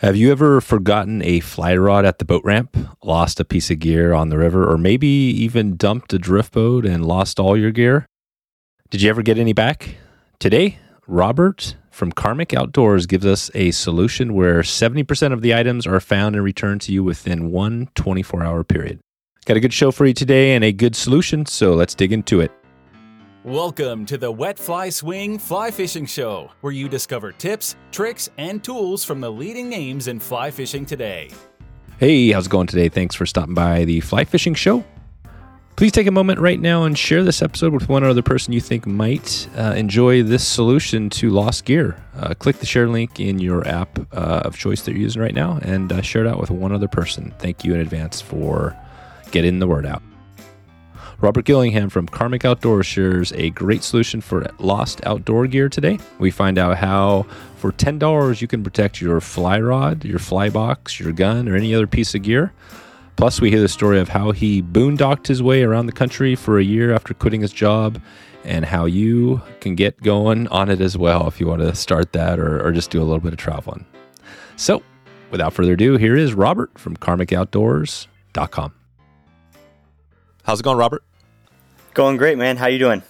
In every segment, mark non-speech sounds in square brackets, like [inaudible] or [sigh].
Have you ever forgotten a fly rod at the boat ramp, lost a piece of gear on the river, or maybe even dumped a drift boat and lost all your gear? Did you ever get any back? Today, Robert from Karmik Outdoors gives us a solution where 70% of the items are found and returned to you within one 24 hour period. Got a good show for you today and a good solution, so let's dig into it. Welcome to the Wet Fly Swing Fly Fishing Show, where you discover tips, tricks, and tools from the leading names in fly fishing today. Hey, how's it going today? Thanks for stopping by the Fly Fishing Show. Please take a moment right now and share this episode with one other person you think might uh, enjoy this solution to lost gear. Uh, click the share link in your app uh, of choice that you're using right now and uh, share it out with one other person. Thank you in advance for getting the word out. Robert Gillingham from Karmik Outdoors shares a great solution for lost outdoor gear today. We find out how, for $10, you can protect your fly rod, your fly box, your gun, or any other piece of gear. Plus, we hear the story of how he boondocked his way around the country for a year after quitting his job and how you can get going on it as well if you want to start that or, or just do a little bit of traveling. So, without further ado, here is Robert from karmikoutdoors.com. How's it going, Robert? Going great, man. How you doing?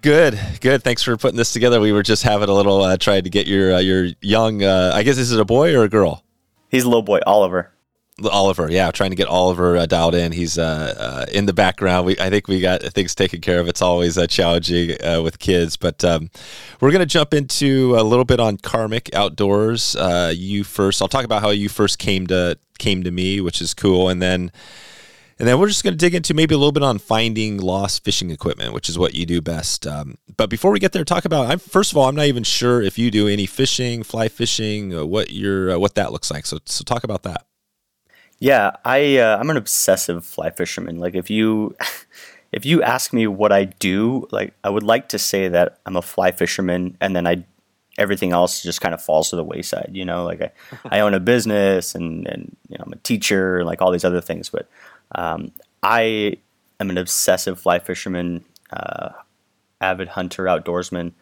Good, good. Thanks for putting this together. We were just having a little uh, trying to get your uh, your young. Uh, I guess this is it a boy or a girl? He's a little boy, Oliver. Oliver, yeah, trying to get Oliver uh, dialed in. He's uh, uh, in the background. We, I think we got things taken care of. It's always uh, challenging uh, with kids, but um, we're going to jump into a little bit on Karmik outdoors. Uh, you first, I'll talk about how you first came to came to me, which is cool, and then and then we're just going to dig into maybe a little bit on finding lost fishing equipment, which is what you do best. Um, but before we get there, talk about. I'm, first of all, I'm not even sure if you do any fishing, fly fishing, what your what that looks like. So so talk about that. Yeah, I uh, I'm an obsessive fly fisherman. Like if you [laughs] if you ask me what I do, like I would like to say that I'm a fly fisherman, and then I everything else just kind of falls to the wayside. You know, like I, I own a business and and you know I'm a teacher, and like all these other things. But um, I am an obsessive fly fisherman, uh, avid hunter, outdoorsman.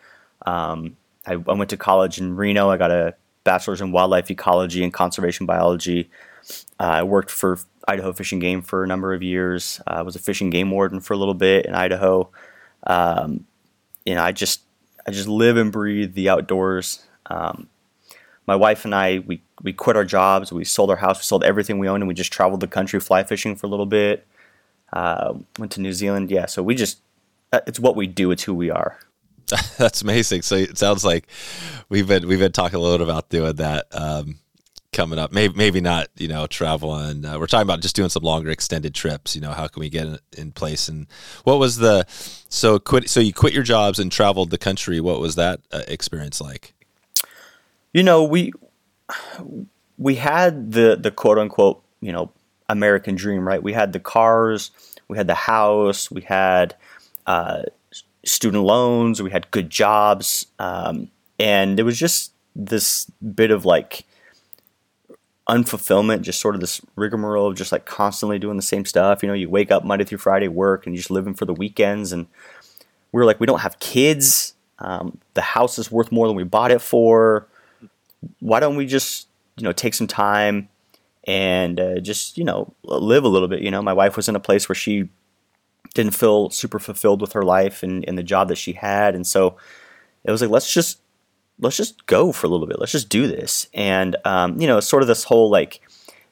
Um, I, I went to college in Reno. I got a bachelor's in wildlife ecology and conservation biology. Uh, I worked for Idaho Fish and Game for a number of years. Uh, I was a fishing game warden for a little bit in Idaho. Um, you know, I just I just live and breathe the outdoors. Um, my wife and I we we quit our jobs. We sold our house. We sold everything we owned, and we just traveled the country fly fishing for a little bit. Uh, went to New Zealand. Yeah, so we just uh, it's what we do. It's who we are. [laughs] That's amazing. So it sounds like we've been we've been talking a little about doing that. Um, coming up. Maybe maybe not. You know, traveling. uh, we're talking about just doing some longer extended trips. You know, how can we get in, in, place? And what was the so quit? So you quit your jobs and traveled the country. What was that uh, experience like? You know, we we had the the quote unquote you know American dream, right? We had the cars, we had the house, we had uh, student loans, we had good jobs, um, and it was just this bit of like unfulfillment, just sort of this rigmarole of just like constantly doing the same stuff. You know, you wake up Monday through Friday, work, and you just living for the weekends. And we were like, we don't have kids. Um, the house is worth more than we bought it for. Why don't we just, you know, take some time and uh, just, you know, live a little bit? You know, my wife was in a place where she didn't feel super fulfilled with her life and, and the job that she had. And so it was like, let's just let's just go for a little bit. Let's just do this. And um, you know, sort of this whole like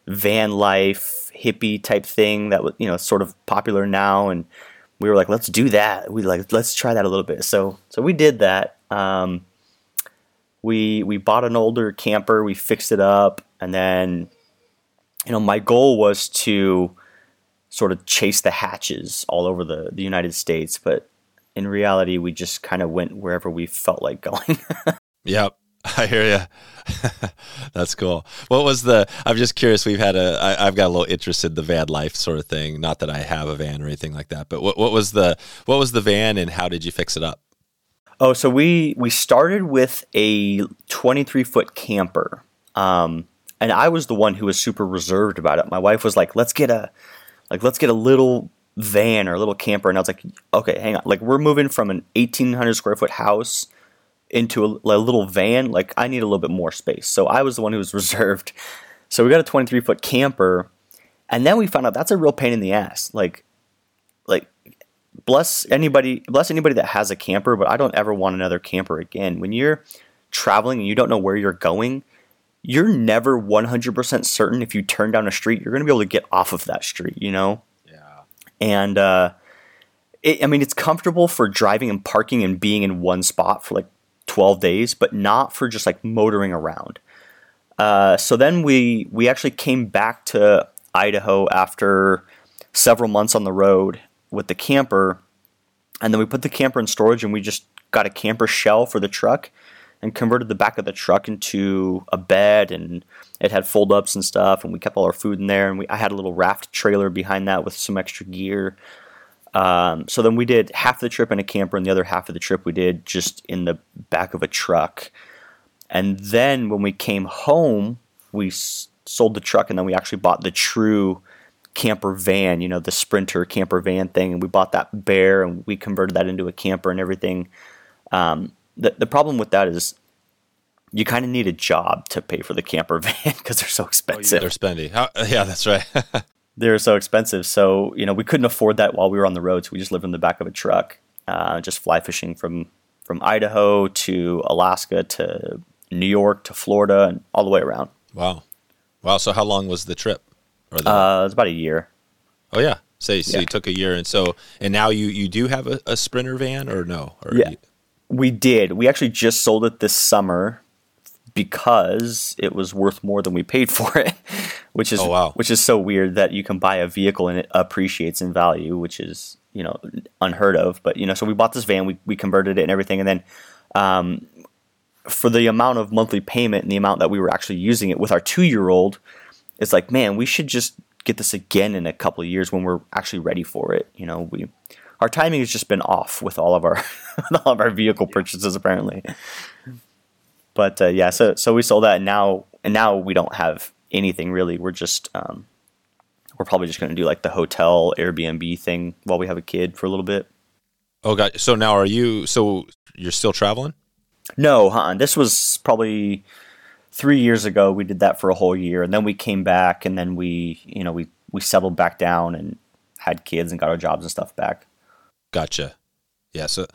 van life hippie type thing that was you know sort of popular now, and we were like, let's do that. We like let's try that a little bit. So so we did that. Um, we we bought an older camper. We fixed it up, and then you know my goal was to sort of chase the hatches all over the, the United States, but in reality, we just kind of went wherever we felt like [laughs] going. Yep. I hear you. [laughs] That's cool. What was the? I'm just curious. We've had a. I, I've got a little interest in the van life sort of thing. Not that I have a van or anything like that. But what, what was the? What was the van, and how did you fix it up? Oh, so we we started with a 23 foot camper, um, and I was the one who was super reserved about it. My wife was like, "Let's get a, like, let's get a little van or a little camper," and I was like, "Okay, hang on. Like, we're moving from an 1,800 square foot house." into a, a little van, like I need a little bit more space. So I was the one who was [laughs] reserved. So we got a 23 foot camper, and then we found out that's a real pain in the ass. Like, like bless anybody, bless anybody that has a camper, but I don't ever want another camper again. When you're traveling and you don't know where you're going, you're never 100% certain if you turn down a street, you're going to be able to get off of that street, you know? Yeah. And, uh, it, I mean, it's comfortable for driving and parking and being in one spot for like 12 days, but not for just like motoring around. Uh, so then we we actually came back to Idaho after several months on the road with the camper, and then we put the camper in storage and we just got a camper shell for the truck and converted the back of the truck into a bed and it had fold ups and stuff and we kept all our food in there and we I had a little raft trailer behind that with some extra gear. Um, so then we did half the trip in a camper and the other half of the trip we did just in the back of a truck. And then when we came home, we s- sold the truck and then we actually bought the true camper van, you know, the Sprinter camper van thing. And we bought that bear and we converted that into a camper and everything. Um, the, the problem with that is you kind of need a job to pay for the camper [laughs] van because they're so expensive. They're spendy. How, [laughs] yeah, that's right. [laughs] they're so expensive. So, you know, we couldn't afford that while we were on the road. So we just lived in the back of a truck, uh, just fly fishing from, from Idaho to Alaska to New York to Florida and all the way around. wow. Wow. So how long was the trip? Or the, Uh, it's about a year. oh yeah. Say so yeah. you took a year and so and now you you do have a, a sprinter van or no? Or Yeah. you- We did. We actually just sold it this summer because it was worth more than we paid [laughs] for it, which is Oh, wow. which is so weird that you can buy a vehicle and it appreciates in value, which is you know unheard of. But you know, so we bought this van, we we converted it and everything, and then um, for the amount of monthly payment and the amount that we were actually using it with our two year old, it's like man, we should just get this again in a couple of years when we're actually ready for it. You know, we our timing has just been off with all of our [laughs] all of our vehicle purchases apparently. But uh, yeah, so so we sold that and now and now we don't have anything really. We're just um, we're probably just going to do like the hotel Airbnb thing while we have a kid for a little bit. Oh god. So now are you so you're still traveling? No, huh? This was probably three years ago. We did that for a whole year, and then we came back, and then we, you know, we we settled back down and had kids and got our jobs and stuff back. Gotcha. Yeah. So,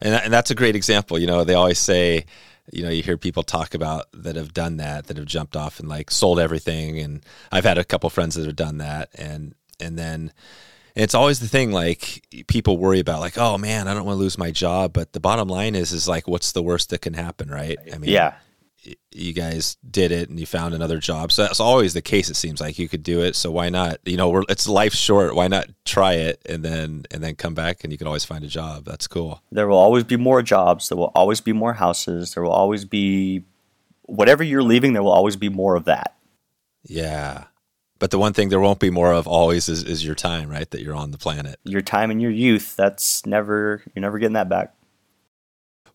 and and that's a great example. You know, they always say, you know, you hear people talk about that have done that, that have jumped off and like sold everything. And I've had a couple friends that have done that, and and then it's always the thing like people worry about like, oh man, I don't want to lose my job. But the bottom line is, is like, what's the worst that can happen, right? I mean, Yeah, you guys did it and you found another job. So that's always the case. It seems like you could do it. So why not? You know, we're, it's life short. Why not try it and then and then come back and you can always find a job. That's cool. there will always be more jobs. There will always be more houses. There will always be whatever you're leaving. There will always be more of that. Yeah. But the one thing there won't be more of always is, is your time, right? That you're on the planet. Your time and your youth. That's never. You're never getting that back.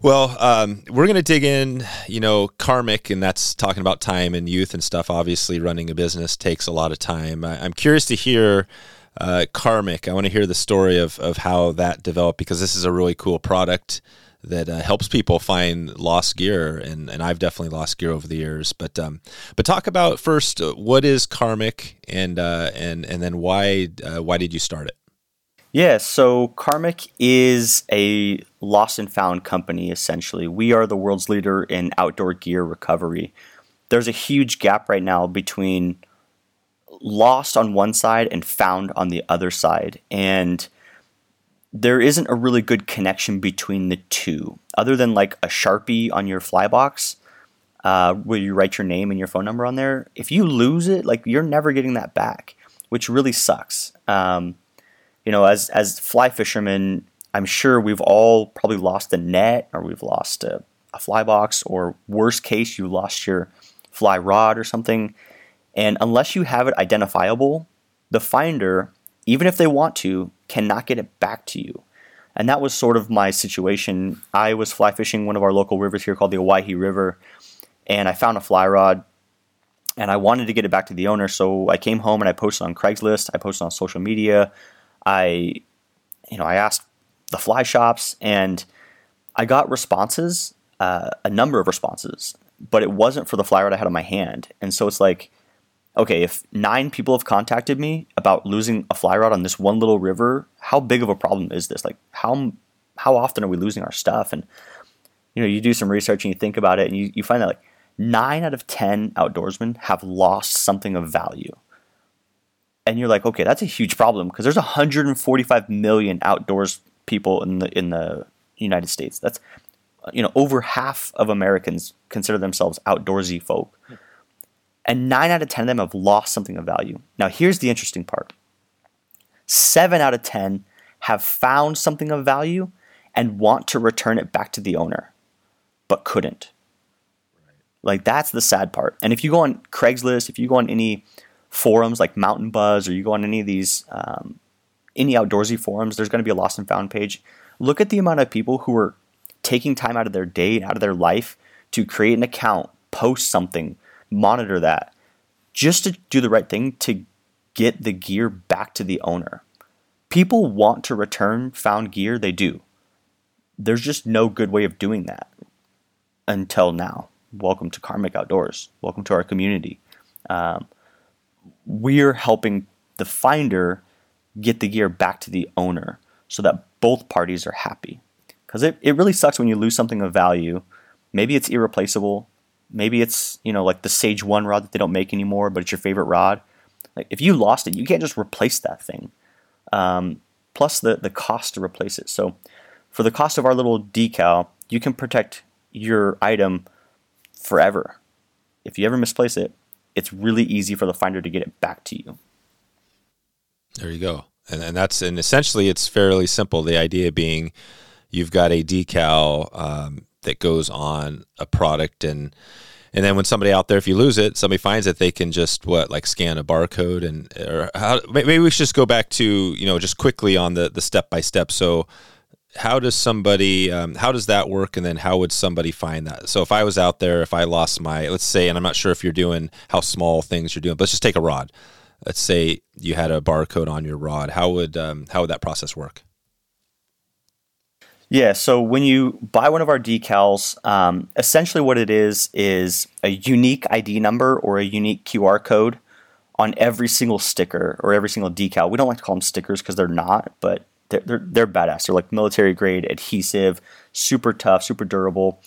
Well, um, we're going to dig in, you know, Karmik, and that's talking about time and youth and stuff. Obviously, running a business takes a lot of time. I, I'm curious to hear uh, Karmik. I want to hear the story of, of how that developed because this is a really cool product that uh, helps people find lost gear, and, and I've definitely lost gear over the years. But um, but talk about first uh, what is Karmik, and uh, and and then why uh, why did you start it? Yeah, so Karmik is a lost and found company essentially. We are the world's leader in outdoor gear recovery. There's a huge gap right now between lost on one side and found on the other side. And there isn't a really good connection between the two, other than like a Sharpie on your fly box. Uh, where you write your name and your phone number on there. If you lose it, like you're never getting that back, which really sucks. Um, you know, as as fly fishermen, I'm sure we've all probably lost a net or we've lost a, a fly box, or worst case, you lost your fly rod or something. And unless you have it identifiable, the finder, even if they want to, cannot get it back to you. And that was sort of my situation. I was fly fishing one of our local rivers here called the Owyhee River, and I found a fly rod and I wanted to get it back to the owner. So I came home and I posted on Craigslist, I posted on social media. I, you know, I asked the fly shops and I got responses. uh, a number of responses, but it wasn't for the fly rod I had on my hand. And so it's like, okay, if nine people have contacted me about losing a fly rod on this one little river, how big of a problem is this? Like, how how often are we losing our stuff? And you know, you do some research and you think about it, and you, you find that like nine out of ten outdoorsmen have lost something of value. And you're like, okay, that's a huge problem because there's 145 million outdoors people in the in the United States. That's you know over half of Americans consider themselves outdoorsy folk, and nine out of ten of them have lost something of value. Now here's the interesting part: seven out of ten have found something of value and want to return it back to the owner, but couldn't. Like that's the sad part. And if you go on Craigslist, if you go on any forums like Mountain Buzz, or you go on any of these um, any outdoorsy forums, there's going to be a lost and found page. Look at the amount of people who are taking time out of their day and out of their life to create an account, post something, monitor that, just to do the right thing to get the gear back to the owner. People want to return found gear, they do. There's just no good way of doing that until now. Welcome to Karmik Outdoors. Welcome to our community. Um, we're helping the finder get the gear back to the owner so that both parties are happy. Because it, it really sucks when you lose something of value. Maybe it's irreplaceable. Maybe it's, you know, like the Sage 1 rod that they don't make anymore, but it's your favorite rod. Like if you lost it, you can't just replace that thing. Um, plus the, the cost to replace it. So for the cost of our little decal, you can protect your item forever. If you ever misplace it, it's really easy for the finder to get it back to you. There you go. And, and that's and essentially it's fairly simple. The idea being you've got a decal um, that goes on a product and and then when somebody out there if you lose it somebody finds it they can just what like scan a barcode and or how maybe we should just go back to you know just quickly on the the step by step so how does somebody um, how does that work? And then how would somebody find that? So if i was out there if i lost my let's say and i'm not sure if you're doing how small things you're doing but let's just take a rod. Let's say you had a barcode on your rod. How would um, how would that process work? Yeah, so when you buy one of our decals, um, essentially what it is is a unique ID number or a unique QR code on every single sticker or every single decal. We don't like to call them stickers because they're not, but they're, they're, they're badass. They're like military grade adhesive, super tough, super durable.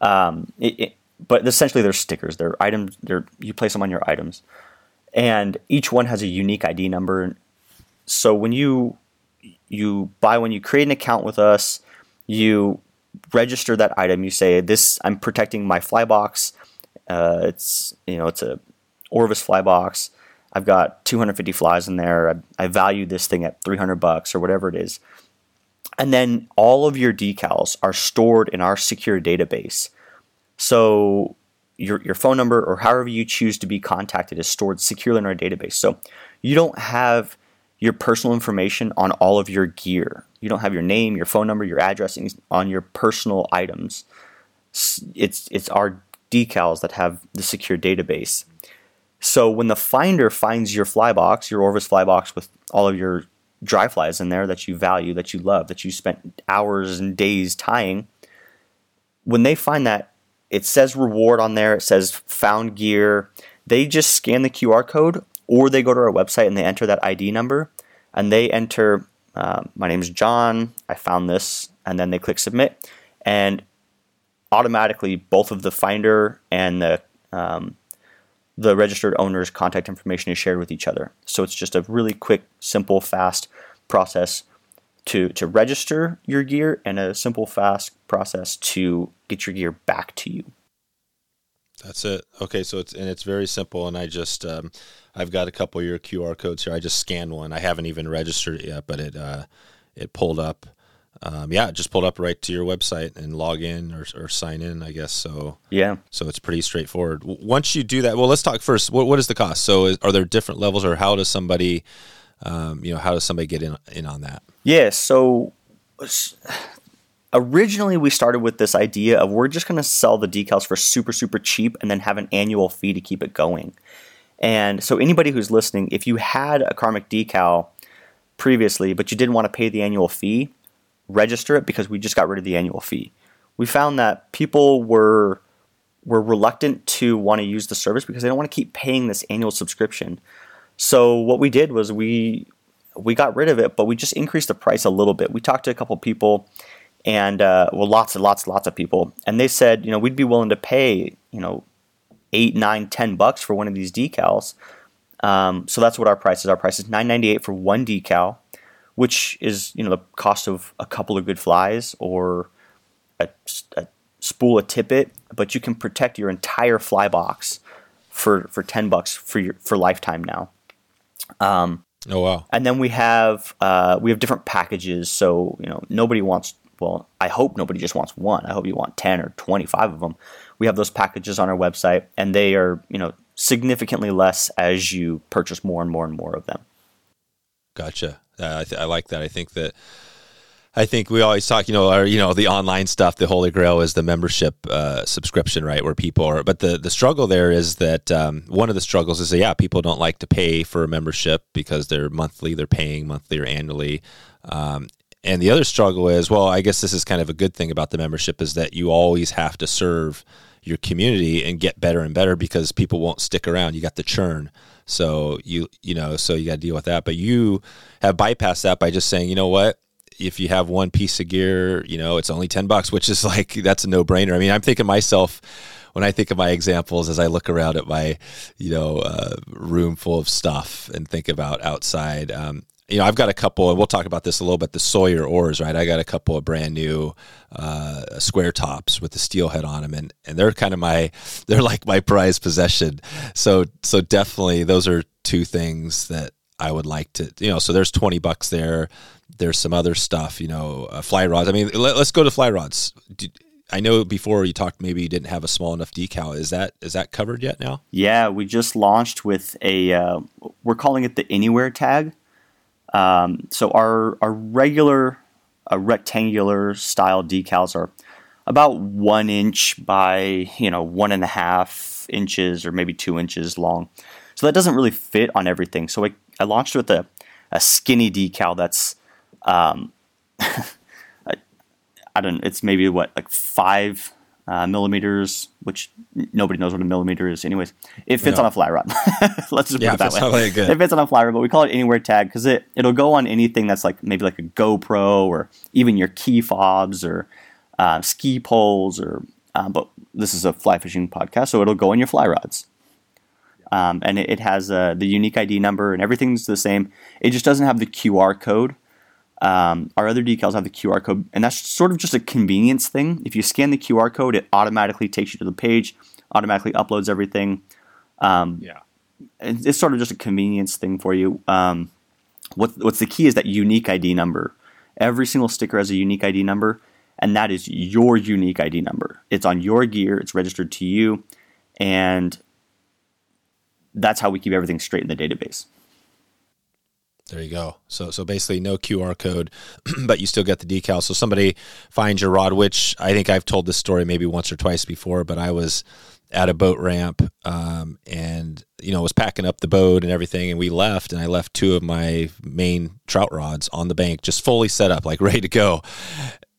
Um, it, it, but essentially, they're stickers. They're items. They're you place them on your items, and each one has a unique ID number. So when you you buy when you create an account with us, you register that item. You say this. I'm protecting my fly box. Uh, it's you know it's a Orvis fly box. I've got 250 flies in there. I, I value this thing at 300 bucks or whatever it is. And then all of your decals are stored in our secure database. So your, your phone number or however you choose to be contacted is stored securely in our database. So you don't have your personal information on all of your gear. You don't have your name, your phone number, your address on your personal items. It's it's our decals that have the secure database. So when the finder finds your fly box, your Orvis fly box with all of your dry flies in there that you value, that you love, that you spent hours and days tying, when they find that, it says reward on there, it says found gear. They just scan the QR code or they go to our website and they enter that ID number and they enter, uh, my name is John, I found this, and then they click submit. And automatically, both of the finder and the um, the registered owner's contact information is shared with each other. So it's just a really quick, simple, fast process to, to register your gear and a simple, fast process to get your gear back to you. That's it. Okay, so it's and it's very simple. And I just um, I've got a couple of your QR codes here. I just scanned one. I haven't even registered it yet, but it uh, it pulled up um, yeah, just pulled up right to your website and log in or, or sign in, I guess. So yeah, so it's pretty straightforward. Once you do that, well, let's talk first. What, what is the cost? So is, are there different levels, or how does somebody, um, you know, how does somebody get in in on that? Yeah, so originally we started with this idea of we're just going to sell the decals for super super cheap and then have an annual fee to keep it going. And so anybody who's listening, if you had a Karmik decal previously, but you didn't want to pay the annual fee, register it because we just got rid of the annual fee. we found that people were were reluctant to want to use the service because they don't want to keep paying this annual subscription. So what we did was we we got rid of it, but we just increased the price a little bit. We talked to a couple people, and uh, well, lots and lots, lots of people, and they said, you know, we'd be willing to pay, you know, eight, nine, ten bucks for one of these decals. Um, so that's what our price is. Our price is nine ninety eight for one decal, which is you know the cost of a couple of good flies or a, a spool of tippet, but you can protect your entire fly box for for ten bucks for your for lifetime now. Um, oh wow! And then we have uh, we have different packages. So you know nobody wants. Well, I hope nobody just wants one. I hope you want ten or twenty five of them. We have those packages on our website, and they are you know significantly less as you purchase more and more and more of them. Gotcha. Uh, I, th- I like that. I think that I think we always talk, you know, or you know, the online stuff. The holy grail is the membership uh, subscription, right? Where people are, but the the struggle there is that um, one of the struggles is that yeah, people don't like to pay for a membership because they're monthly, they're paying monthly or annually. Um, and the other struggle is, well, I guess this is kind of a good thing about the membership is that you always have to serve your community and get better and better because people won't stick around. You got the churn. So you you know, so you got to deal with that. But you have bypassed that by just saying, you know what, if you have one piece of gear, you know, it's only 10 bucks, [laughs] which is like, that's a no brainer. I mean, I'm thinking myself, when I think of my examples, as I look around at my, you know, uh, room full of stuff and think about outside, um, you know, I've got a couple, and we'll talk about this a little bit. The Sawyer oars, right? I got a couple of brand new uh, square tops with the steel head on them, and and they're kind of my, [laughs] they're like my prized possession. So so definitely, those are two things that I would like to, you know. So there's twenty bucks there there's some other stuff, you know, uh, fly rods. I mean, let, us go to fly rods. I know before you talked, maybe you didn't have a small enough decal. Is that is that covered yet now? Yeah, we just launched with a. Uh, we're calling it the Anywhere tag. Um, so our our regular uh, rectangular style decals are about one inch by you know one and a half inches or maybe two inches long. So that doesn't really fit on everything. So I, I launched with a, a skinny decal that's um, [laughs] I, I, don't. know, It's maybe what like five uh, millimeters, which nobody knows what a millimeter is. Anyways, it fits on a fly rod. [laughs] Let's just yeah, put it that way. [laughs] Really it fits on a fly rod, but we call it anywhere tag because it it'll go on anything that's like maybe like a GoPro or even your key fobs or uh, ski poles or. Uh, but this is a fly fishing podcast, so it'll go on your fly rods. Um, and it, it has uh, the unique ID number and everything's the same. It just doesn't have the QR code um, our other decals have the QR code, and that's sort of just a convenience thing. If you scan the QR code, it automatically takes you to the page, automatically uploads everything. Um, yeah, it's sort of just a convenience thing for you. Um, what, what's the key is that unique ID number. Every single sticker has a unique ID number, and that is your unique ID number. It's on your gear, it's registered to you, and that's how we keep everything straight in the database. There you go. So so basically no QR code, [clears throat] but you still get the decal. So somebody finds your rod, which I think I've told this story maybe once or twice before, but I was at a boat ramp um, and you know was packing up the boat and everything, and we left, and I left two of my main trout rods on the bank, just fully set up, like [laughs] ready to go.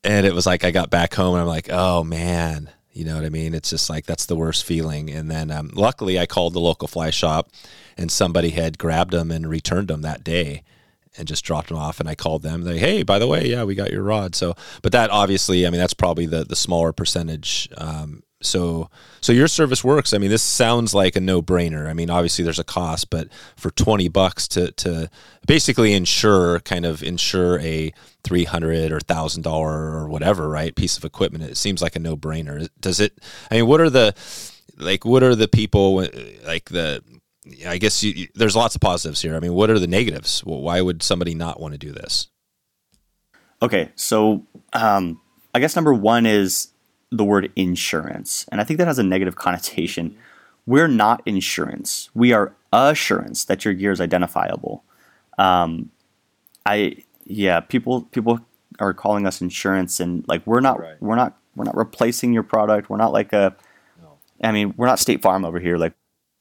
And it was like I got back home and I'm like, oh man, you know what I mean? It's just like that's the worst feeling. And then um, luckily, I called the local fly shop, and somebody had grabbed them and returned them that day, and just dropped them off. And I called them. They, hey, by the way, yeah, we got your rod. So, but that obviously, I mean, that's probably the the smaller percentage. Um, so so your service works. I mean, this sounds like a no brainer. I mean, obviously there's a cost, but for twenty bucks to to basically insure, kind of insure a three hundred or thousand dollar or whatever, right, piece of equipment, it seems like a no brainer. Does it? I mean, what are the like? What are the people like the? I guess you, there's lots of positives here. I mean, what are the negatives? Well, why would somebody not want to do this? Okay, so um, I guess number one is the word insurance. And I think that has a negative [laughs] connotation. We're not insurance. We are assurance that your gear is identifiable. Um, I yeah, people people are calling us insurance and like we're not right. we're not we're not replacing your product. We're not like a no. I mean, we're not State Farm over here. Like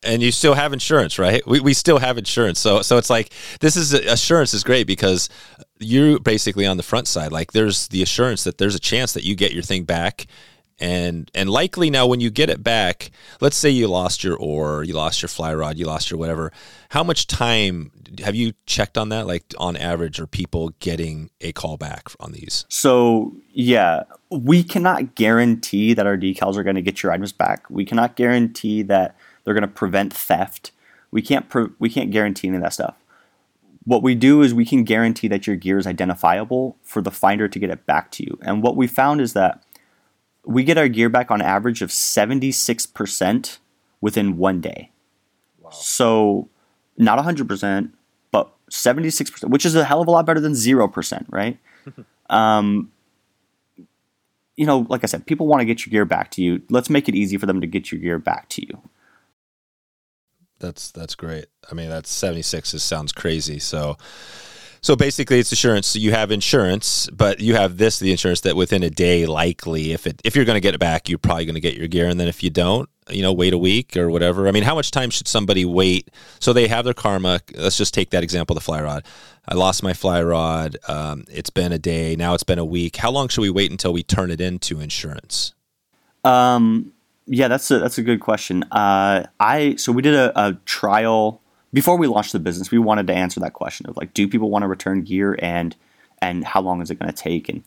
and you still have insurance, right? We, we still have insurance. So so it's like this is assurance is great because you're basically on the front side. Like there's the assurance that there's a chance that you get your thing back. And and likely now when you get it back, let's say you lost your oar, you lost your fly rod, you lost your whatever. How much time have you checked on that? Like on average, are people getting a call back on these? So yeah, we cannot guarantee that our decals are going to get your items back. We cannot guarantee that they're going to prevent theft. We can't pre- we can't guarantee any of that stuff. What we do is we can guarantee that your gear is identifiable for the finder to get it back to you. And what we found is that we get our gear back on average of 76% within one day. Wow. So not 100%, but 76%, which is a hell of a lot better than 0%, right? [laughs] um, you know, like I said, people want to get your gear back to you. Let's make it easy for them to get your gear back to you. That's that's great. I mean, that's 76 is sounds crazy. So so basically, it's insurance. So you have insurance, but you have this the insurance that within a day, likely, if it if you're going to get it back, you're probably going to get your gear, and then if you don't, you know, wait a week or whatever. I mean, how much time should somebody wait? So they have their karma. Let's just take that example, the fly rod. I lost my fly rod. Um, it's been a day. Now it's been a week. How long should we wait until we turn it into insurance? Um, yeah, that's a that's a good question. Uh, I so we did a, a trial before we launched the business, we wanted to answer that question of like, do people want to return gear and and how long is it going to take? And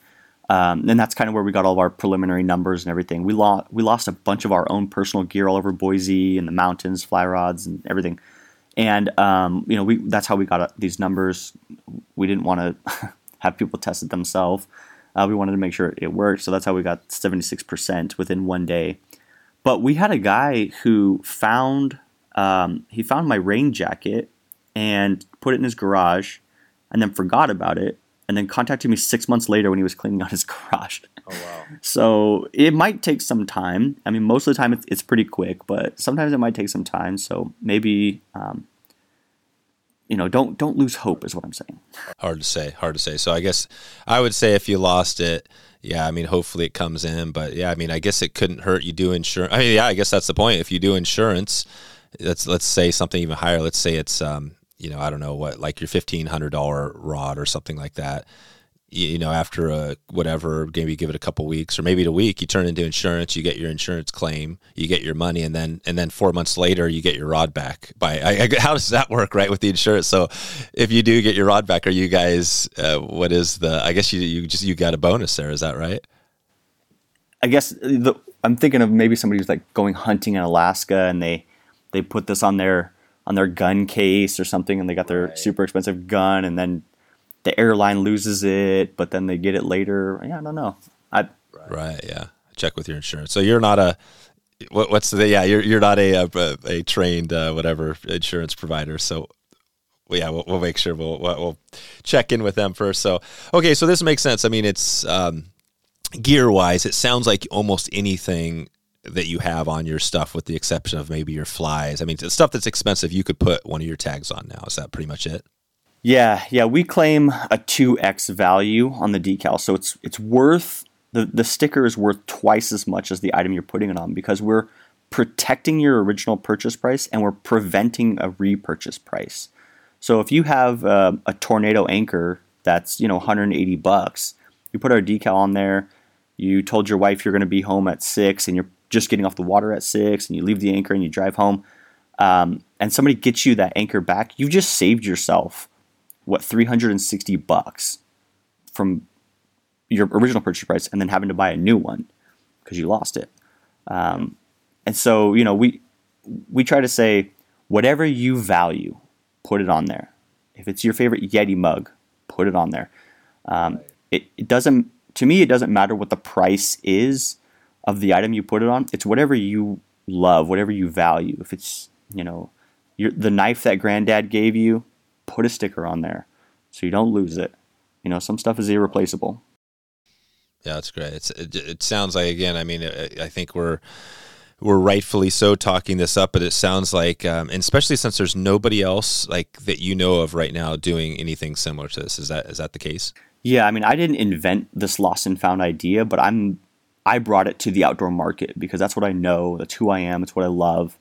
um, and that's kind of where we got all of our preliminary numbers and everything. We lost we lost a bunch of our own personal gear all over Boise and the mountains, fly rods and everything. And um, you know, we that's how we got uh, these numbers. We didn't want to [laughs] have people test it themselves. Uh, we wanted to make sure it worked, so that's how we got 76% within one day. But we had a guy who found um, he found my rain jacket and put it in his garage and then forgot about it and then contacted me six months later when he was cleaning out his [laughs] garage. Oh, wow. so it might take some time. I mean, most of the time it's, it's pretty quick, but sometimes it might take some time. So maybe, um, you know, don't don't lose hope is what I'm saying. Hard to say. Hard to say. So I guess I would say if you lost it, yeah, I mean, hopefully it comes in. But yeah, I mean, I guess it couldn't hurt. You do insurance. I mean, yeah, I guess that's the point. If you do insurance, let's let's say something even higher. Let's say it's um, you know I don't know what like your fifteen hundred dollar rod or something like that. You, you, know after a whatever maybe give it a couple weeks or maybe a week you turn into insurance you get your insurance claim you get your money and then and then four months later you get your rod back by I, I, [laughs] how does that work right with the insurance so if you do get your rod back are you guys uh, what is the I guess you you just you got a bonus there is that right I guess the, I'm thinking of maybe somebody who's like going hunting in Alaska and they they put this on their on their gun case or something, and they got their right. super expensive gun, and then the airline loses it, but then they get it later. Yeah, I don't know. I right. Yeah, check with your insurance. So you're not a what, what's the yeah you're you're not a a, a trained uh, whatever insurance provider. So well, yeah, we'll, we'll, make sure we'll, we'll check in with them first. So, okay, so this makes sense. I mean, it's um, gear wise, it sounds like almost anything that you have on your stuff, with the exception of maybe your flies. I mean, stuff that's expensive, you could put one of your tags on now. Is that pretty much it? Yeah, yeah. We claim a two x value on the decal, so it's it's worth the the sticker is worth twice as much as the item you're putting it on because we're protecting your original purchase price and we're preventing a repurchase price. So if you have a, a tornado anchor that's you know 180 bucks, you put our decal on there. You told your wife you're going to be home at six, and you're just getting off the water at six and you leave the anchor and you drive home, um, and somebody gets you that anchor back, you've just saved yourself what 360 bucks from your original purchase price and then having to buy a new one because you lost it. Um, and so, you know, we we try to say whatever you value, put it on there. If it's your favorite Yeti mug, put it on there. Um, it, it doesn't to me it doesn't matter what the price is of the item you put it on. It's whatever you love, whatever you value. If it's, you know, your, the knife that granddad gave you, put a sticker on there so you don't lose it. You know, some stuff is irreplaceable. Yeah, that's great. It's, it, it sounds like again. I mean, I think we're we're rightfully so talking this up, but it sounds like, um, and especially since there's nobody else like that you know of right now doing anything similar to this. Is that is that the case? Yeah, I mean, I didn't invent this lost and found idea, but I'm I brought it to the outdoor market because that's what I know. That's who I am. It's what I love.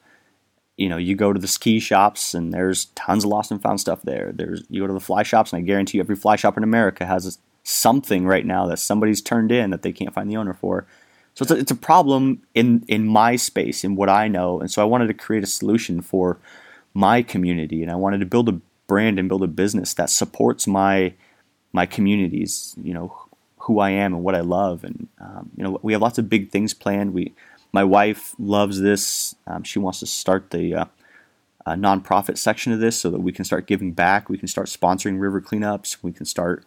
You know, you go to the ski shops and there's tons of lost and found stuff there. There's you go to the fly shops and I guarantee you every fly shop in America has something right now that somebody's turned in that they can't find the owner for. So it's a, it's a problem in in my space in what I know, and so I wanted to create a solution for my community, and I wanted to build a brand and build a business that supports my my communities. You know who I am and what I love, and um, you know we have lots of big things planned. We my wife loves this. Um, she wants to start the uh, nonprofit section of this so that we can start giving back. We can start sponsoring river cleanups. We can start,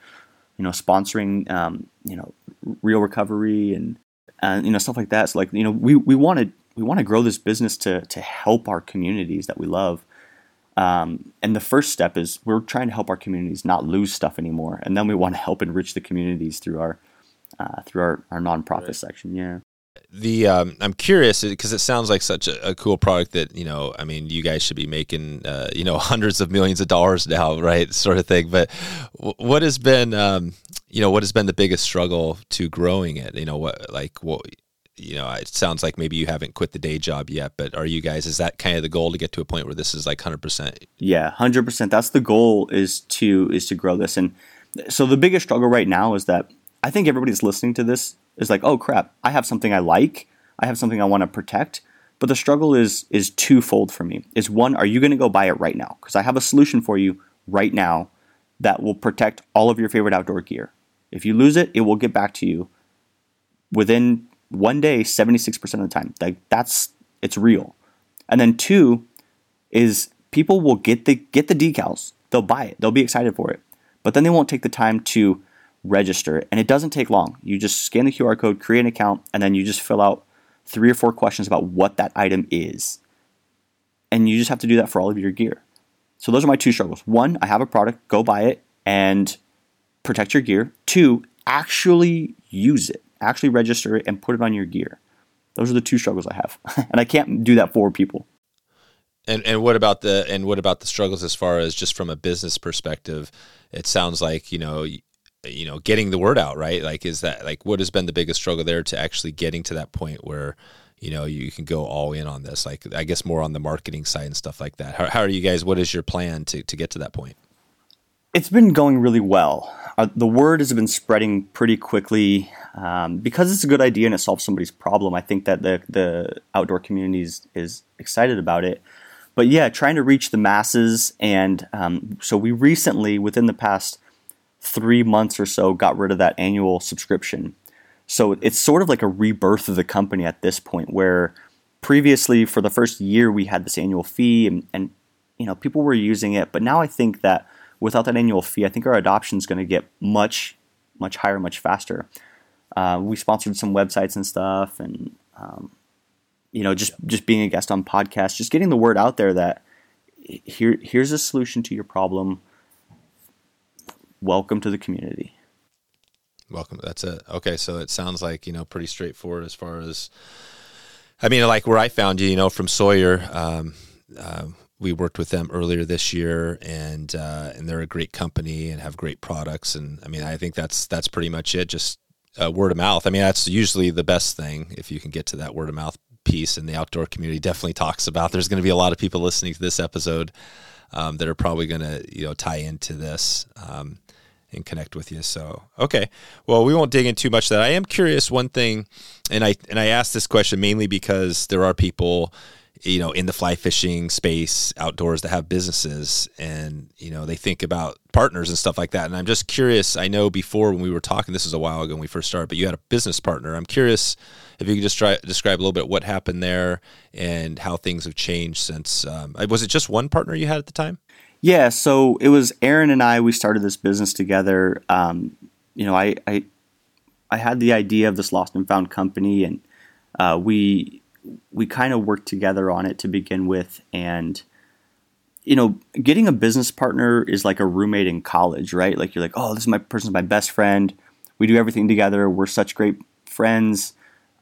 you know, sponsoring, um, you know, real recovery and, and you know stuff like that. So like you know we we want to we want to grow this business to to help our communities that we love. Um, and the first step is we're trying to help our communities not lose stuff anymore, and then we want to help enrich the communities through our uh, through our, our nonprofit right. section. Yeah the um, I'm curious because it sounds like such a, a, cool product that you know I mean you guys should be making uh, you know [laughs] hundreds of millions of dollars now right sort of thing. But w- what has been um, you know what has been the biggest struggle to growing it? You know what like what you know it sounds like maybe you haven't quit the day job yet but are you guys is that kind of the goal to get to a point where this is like 100% yeah 100% that's the goal is to is to grow this. And so the biggest struggle right now is that I think everybody's listening to this is like, oh crap, I have something I like, I have something I want to protect. But the struggle is is twofold for me. Is one, are you going to go buy it right now? Because I have a solution for you right now that will protect all of your favorite outdoor gear. If you lose it, it will get back to you within one day, 76% of the time. Like that's it's real. And then two is people will get the get the decals. They'll buy it. They'll be excited for it. But then they won't take the time to register. And it doesn't take long. You just scan the QR code, create an account, and then you just fill out three or four questions about what that item is. And you just have to do that for all of your gear. So those are my two struggles. One, I have a product, go buy it and protect your gear. Two, actually use it, actually register it and put it on your gear. Those are the two struggles I have. [laughs] and I can't do that for people. And and what about the and what about the struggles as far as just from a business perspective? It sounds like, you know, you know getting the word out right? Like is that like what has been the biggest struggle there to actually getting to that point where you know you can go all in on this? Like i guess more on the marketing side and stuff like that. How, how are you guys what is your plan to, to get to that point? It's been going really well. Uh, the word has been spreading pretty quickly um, because it's a good idea and it solves somebody's problem. I think that the, the outdoor community is, is excited about it. But yeah trying to reach the masses and um, so we recently within the past three months or so got rid of that annual subscription. So it's sort of like a rebirth of the company at this point where previously for the first year we had this annual fee and, and you know people were using it. But now i think that without that annual fee i think our adoption is going to get much much higher much faster. Uh, we sponsored some websites and stuff and um, you know just just being a guest on podcasts just getting the word out there that here here's a solution to your problem welcome to the community. Welcome. That's it. Okay, so it sounds like you know pretty straightforward as far as. I mean, like where I found you, you know, from Sawyer. Um, uh, we worked with them earlier this year, and uh, and they're a great company and have great products. And I mean, I think that's that's pretty much it. Just uh, word of mouth. I mean, that's usually the best thing if you can get to that word of mouth piece. And the outdoor community definitely talks about. There's going to be a lot of people listening to this episode um, that are probably going to you know tie into this. Um, and connect with you. So, okay. Well, we won't dig in too much that. I am curious one thing, and I and I asked this question mainly because there are people, you know, in the fly fishing space outdoors that have businesses and, you know, they think about partners and stuff like that. And I'm just curious, I know before when we were talking, this was a while ago when we first started, but you had a business partner. I'm curious if you could just try describe a little bit what happened there and how things have changed since um, was it just one partner you had at the time? Yeah, so it was Aaron and I. We started this business together. Um, you know, I, I, I had the idea of this lost and found company, and uh, we we kind of worked together on it to begin with. And you know, getting a business partner is like a roommate in college, right? Like you're like, oh, this is my person's my best friend. We do everything together. We're such great friends.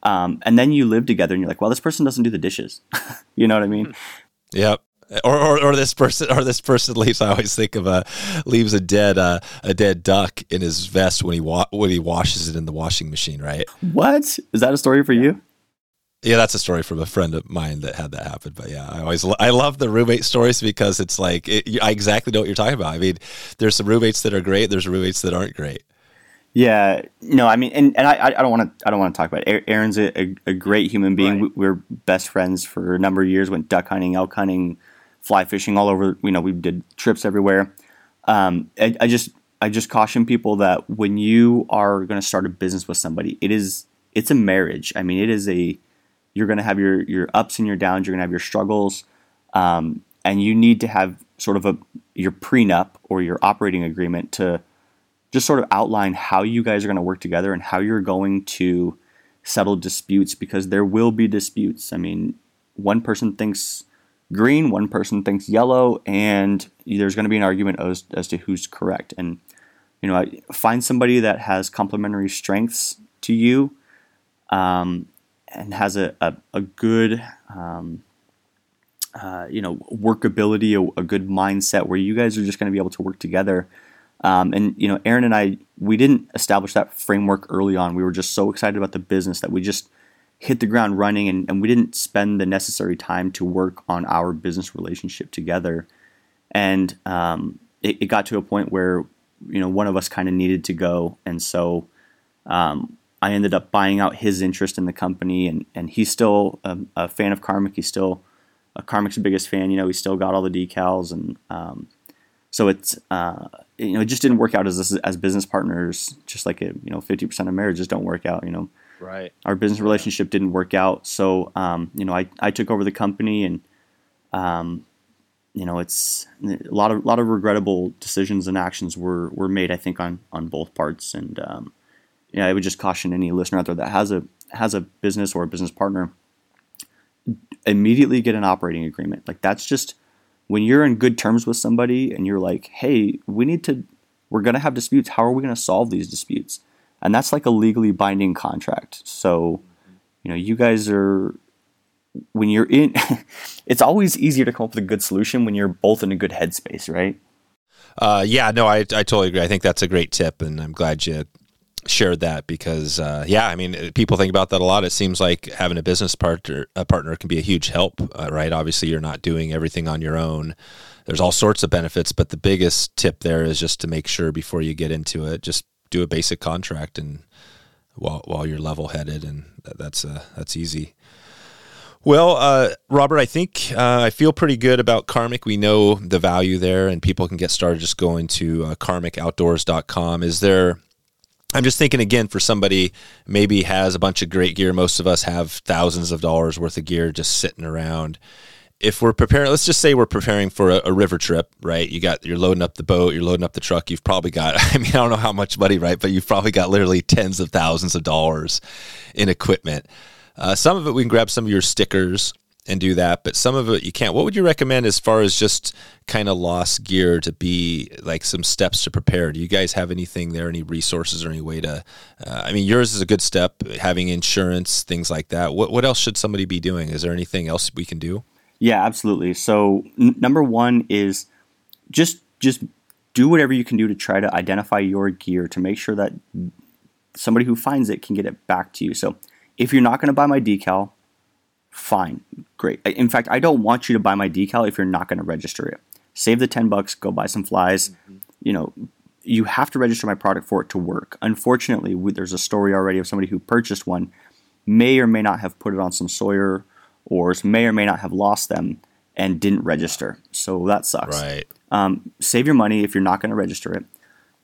Um, and then you live together, and you're like, well, this person doesn't do the dishes. [laughs] you know what I mean? Yep or, or, or this person or this person leaves. I always think of a leaves a dead uh, a dead duck in his vest when he wa- when he washes it in the washing machine. Right? What is that a story for you? Yeah, that's a story from a friend of mine that had that happen. But yeah, I always I love the roommate stories because it's like it, I exactly know what you're talking about. I mean, there's some roommates that are great. There's roommates that aren't great. Yeah, no, I mean, and, and I, I don't want to I don't want to talk about it. Aaron's a, a, a great human being. Right. We, we're best friends for a number of years. Went duck hunting, elk hunting, fly fishing all over. You know, we did trips everywhere. Um, I, I just I just caution people that when you are going to start a business with somebody, it is it's a marriage. I mean, it is a you're going to have your your ups and your downs. You're going to have your struggles, um, and you need to have sort of a your prenup or your operating agreement to just sort of outline how you guys are going to work together and how you're going to settle disputes because there will be disputes. I mean, one person thinks green, one person thinks yellow, and there's going to be an argument as, as to who's correct. And, you know, I find somebody that has complementary strengths to you um, and has a, a, a good, um, uh, you know, workability, a, a good mindset where you guys are just going to be able to work together um, and you know, Aaron and I, we didn't establish that framework early on. We were just so excited about the business that we just hit the ground running, and, and we didn't spend the necessary time to work on our business relationship together. And um, it, it, got to a point where you know one of us kind of needed to go, and so um, I ended up buying out his interest in the company, and and he's still a, a fan of Karmik. He's still a Karmik's biggest fan. You know, he still got all the decals, and um, so it's uh, you know it just didn't work out as as business partners. Just like you know, fifty percent of marriages don't work out. You know, right? Our business relationship didn't work out. So um, you know, I I took over the company and. Um, you know, it's a lot of lot of regrettable decisions and actions were were made. I think on on both parts, and um, yeah, I would just caution any listener out there that has a has a business or a business partner immediately get an operating agreement. Like that's just when you're in good terms with somebody and you're like, hey, we need to, we're going to have disputes. How are we going to solve these disputes? And that's like a legally binding contract. So, you know, you guys are, when you're in, [laughs] it's always easier to come up with a good solution when you're both in a good headspace, right? Uh, yeah, no, I, I totally agree. I think that's a great tip, and I'm glad you shared that because uh, yeah, I mean, people think about that a lot. It seems like having a business partner a partner can be a huge help, uh, right? Obviously, you're not doing everything on your own. There's all sorts of benefits, but the biggest tip there is just to make sure before you get into it, just do a basic contract and while while you're level headed, and that's uh, that's easy. Well, uh, Robert, I think uh, I feel pretty good about Karmik. We know the value there, and people can get started just going to uh, karmikoutdoors.com. Is there I'm just thinking again for somebody maybe has a bunch of great gear. Most of us have thousands of dollars worth of gear just sitting around. If we're preparing, let's just say we're preparing for a, a, river trip, right? You got you're loading up the boat, you're loading up the truck. You've probably got, [laughs] I mean, I don't know how much money, right? But you've probably got literally tens of thousands of dollars in equipment. Uh, some of it we can grab some of your stickers and do that, but some of it you can't. What would you recommend as far as just kind of lost gear to be like some steps to prepare? Do you guys have anything there, any resources or any way to? Uh, I mean, yours is a good step, having insurance, things like that. What what else should somebody be doing? Is there anything else we can do? Yeah, absolutely. So n- number one is just just do whatever you can do to try to identify your gear to make sure that somebody who finds it can get it back to you. So if you're not going to buy my decal, fine, great. In fact, I don't want you to buy my decal if you're not going to register it. Save the 10 bucks, go buy some flies. Mm-hmm. You know, you have to register my product for it to work. Unfortunately, there's a story already of somebody who purchased one, may or may not have put it on some Sawyer or may or may not have lost them and didn't register. So that sucks. Right. Um, save your money if you're not going to register it.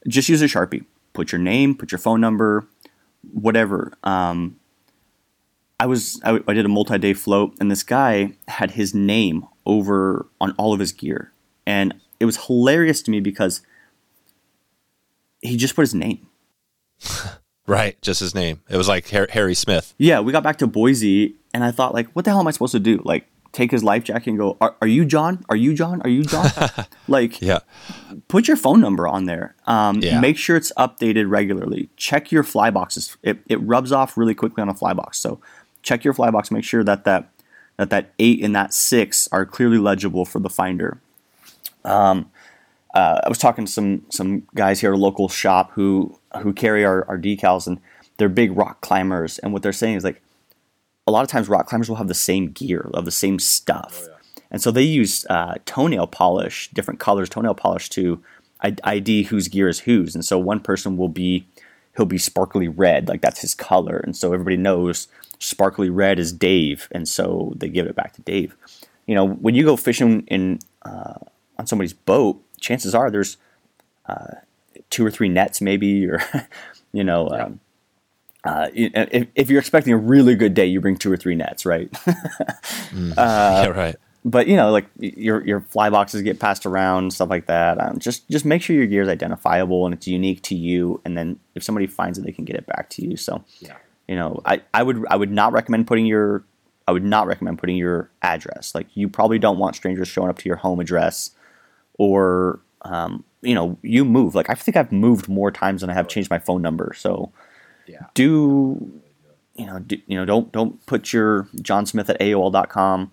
Just use a Sharpie. Put your name, put your phone number, whatever. Um, I was I, I did a multi-day float, and this guy had his name over on all of his gear, and it was hilarious to me because he just put his name. [laughs] right, just his name. It was like Harry Smith. Yeah, we got back to Boise, and I thought, like, what the hell am I supposed to do? Like, take his life jacket and go, "Are, are you John? Are you John? Are you John?" [laughs] like, yeah, put your phone number on there. Um, yeah. Make sure it's updated regularly. Check your fly boxes. It, it rubs off really quickly on a fly box, so check your fly box, make sure that that that that eight and that six are clearly legible for the finder. Um, uh, I was talking to some some guys here at a local shop who who carry our, our decals and they're big rock climbers and what they're saying is like a lot of times rock climbers will have the same gear, of the same stuff. And so they use uh, toenail polish, different colors, toenail polish to ID whose gear is whose. And so one person will be, he'll be sparkly red, like that's his color. And so everybody knows sparkly red is Dave. And so they give it back to Dave. You know, when you go fishing in uh, on somebody's boat, chances are there's uh, two or three nets, maybe, or [laughs] you know, yeah. um, uh, if, if, you're expecting a really good day, you bring two or three nets, right? [laughs] mm. [laughs] yeah, right. But you know, like your your fly boxes get passed around, stuff like that. Um, just just make sure your gear is identifiable and it's unique to you. And then if somebody finds it, they can get it back to you. So, yeah. you know, I, I would I would not recommend putting your I would not recommend putting your address. Like you probably don't want strangers showing up to your home address or um, you know, you move. Like I think I've moved more times than I have changed my phone number. So yeah. do you know, do, you know, don't don't put your John Smith at AOL.com.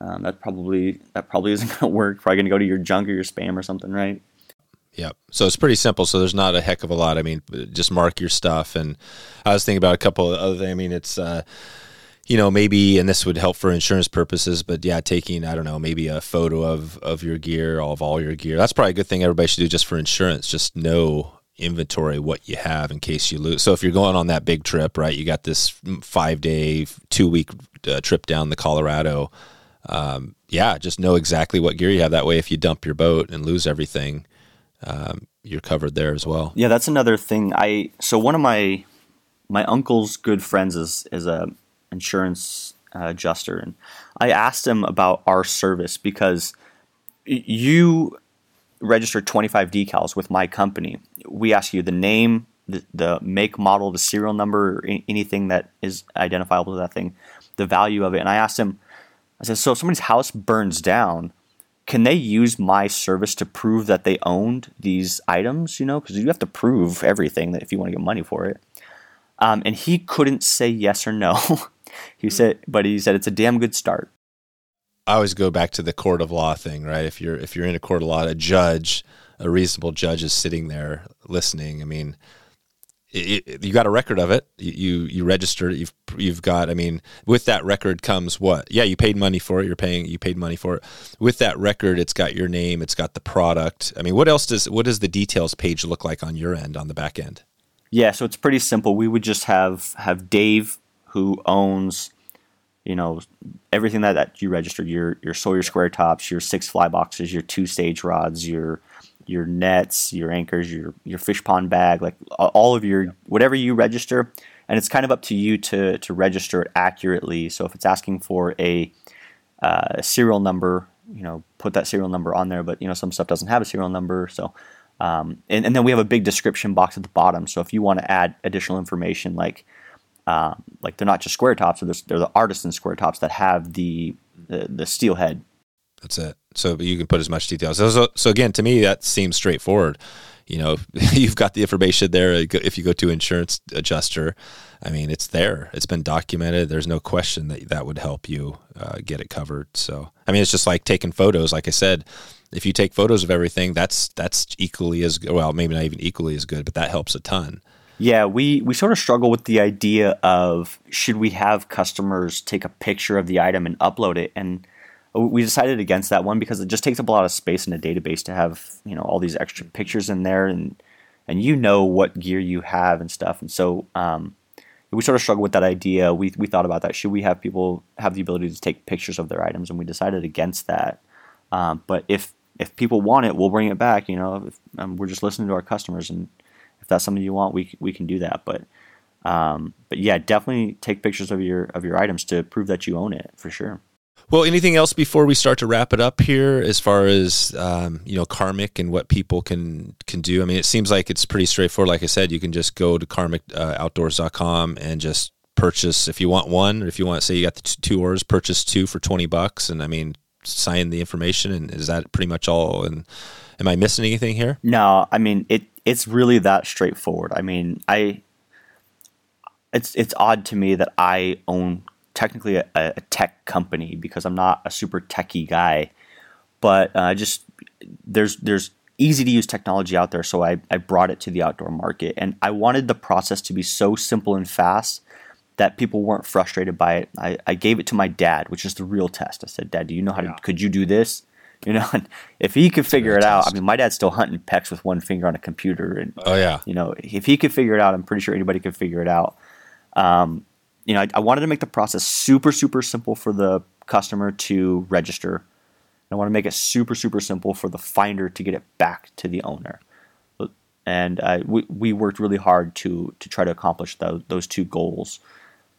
Um, that probably that probably [laughs] isn't going to work. Probably going to go to your junk or your spam or something, right? Yep. So it's pretty simple. So there's not a heck of a lot. I mean, just mark your stuff. And I was thinking about a couple of other things. I mean, it's uh, you know, maybe, and this would help for insurance purposes, but yeah, taking, I don't know, maybe a photo of, of your gear, of all your gear. That's probably a good thing everybody should do just for insurance. Just know inventory what you have in case you lose. So if you're going on that big trip, right, you got this five day, two week uh, trip down the Colorado. Um, yeah, just know exactly what gear you have. That way, if you dump your boat and lose everything, um, you're covered there as well. Yeah, that's another thing. I so one of my my uncle's good friends is is a insurance uh, adjuster, and I asked him about our service because you register 25 decals with my company. We ask you the name, the, the make, model, the serial number, anything that is identifiable to that thing, the value of it. And I asked him, I said, so if somebody's house burns down, can they use my service to prove that they owned these items? You know, because you have to prove everything that if you want to get money for it. Um, and he couldn't say yes or no. [laughs] he said, but he said it's a damn good start. I always go back to the court of law thing, right? If you're if you're in a court of law, a judge, a reasonable judge is sitting there listening. I mean, it, it, you got a record of it. You you registered. You've you've got. I mean, with that record comes what? Yeah, you paid money for it. You're paying. You paid money for it. With that record, it's got your name. It's got the product. I mean, what else does what does the details page look like on your end on the back end? Yeah, so it's pretty simple. We would just have have Dave who owns, you know, everything that, that you registered your your Sawyer square tops, your six fly boxes, your two stage rods, your your nets, your anchors, your your fish pond bag, like all of your whatever you register, and it's kind of up to you to to register it accurately. So if it's asking for a uh, serial number, you know, put that serial number on there. But you know, some stuff doesn't have a serial number, so. Um, and, and then we have a big description box at the bottom. So if you want to add additional information like um, like they're not just square tops, they're, they're the artisan square tops that have the the, the steel head. That's it. So you can put as much detail. So, so, so again, to me, that seems straightforward. You know, [laughs] you've got the information there. If you go to insurance adjuster, I mean, it's there. It's been documented. There's no question that that would help you uh, get it covered. So, I mean, it's just like taking photos. Like I said, if you take photos of everything, that's that's equally as well, maybe not even equally as good, but that helps a ton. Yeah, we, we sort of struggle with the idea of should we have customers take a picture of the item and upload it, and we decided against that one because it just takes up a lot of space in a database to have you know all these extra pictures in there, and and you know what gear you have and stuff, and so um, we sort of struggle with that idea. We we thought about that. Should we have people have the ability to take pictures of their items, and we decided against that. Um, but if if people want it, we'll bring it back. You know, if, um, we're just listening to our customers and if that's something you want, we we can do that. But um, but yeah, definitely take pictures of your of your items to prove that you own it for sure. Well, anything else before we start to wrap it up here, as far as um, you know, Karmik and what people can can do? I mean, it seems like it's pretty straightforward. Like I said, you can just go to karmikoutdoors.com uh, and just purchase if you want one, or if you want, say you got the two oars, purchase two for twenty bucks, and I mean, sign the information. And is that pretty much all? And am I missing anything here? No, I mean it it's really that straightforward. I mean, I it's it's odd to me that I own technically a, a tech company because I'm not a super techy guy, but uh, just there's there's easy to use technology out there, so I, I brought it to the outdoor market, and I wanted the process to be so simple and fast that people weren't frustrated by it, I, I gave it to my dad, which is the real test. I said, Dad, do you know how to? Could you do this? [laughs] You know, and if he could figure it out, I mean, my dad's still hunting pecks with one finger on a computer, and Oh yeah. you know, if he could figure it out, I'm pretty sure anybody could figure it out. Um, you know, I, I wanted to make the process super, super simple for the customer to register. I want to make it super, super simple for the finder to get it back to the owner. And uh, we, we worked really hard to to try to accomplish those, those two goals.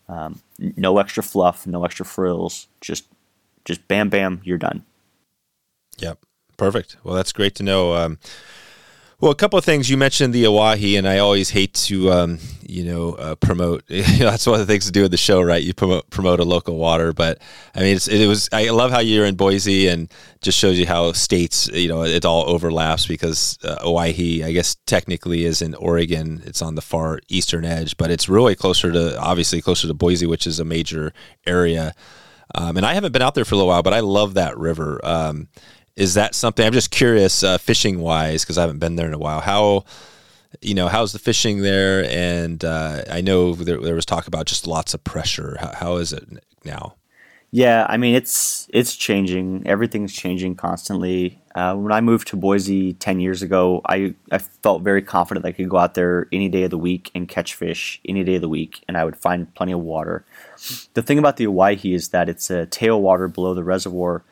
Um, no extra fluff, no extra frills, just just bam, bam, you're done. Yep. Perfect. Well, that's great to know. Um, well, a couple of things you mentioned the Owyhee, and I always hate to, um, you know, uh, promote. You [laughs] know, that's one of the things to do with the show, right? You promote promote a local water, but I mean, it was. I love how you're in Boise, and just shows you how states, you know, it all overlaps because uh, Owyhee, I guess, technically is in Oregon. It's on the far eastern edge, but it's really closer to, obviously, closer to Boise, which is a major area. Um, and I haven't been out there for a little while, but I love that river. Um, is that something I'm just curious, uh, fishing wise, because I haven't been there in a while. How, you know, how's the fishing there? And uh, I know there, there, was talk about just lots of pressure. How, how is it now? Yeah, I mean it's it's changing. Everything's changing constantly. Uh, when I moved to Boise ten years ago, I I felt very confident I could go out there any day of the week and catch fish any day of the week, and I would find plenty of water. The thing about the Owyhee is that it's a tailwater below the reservoir,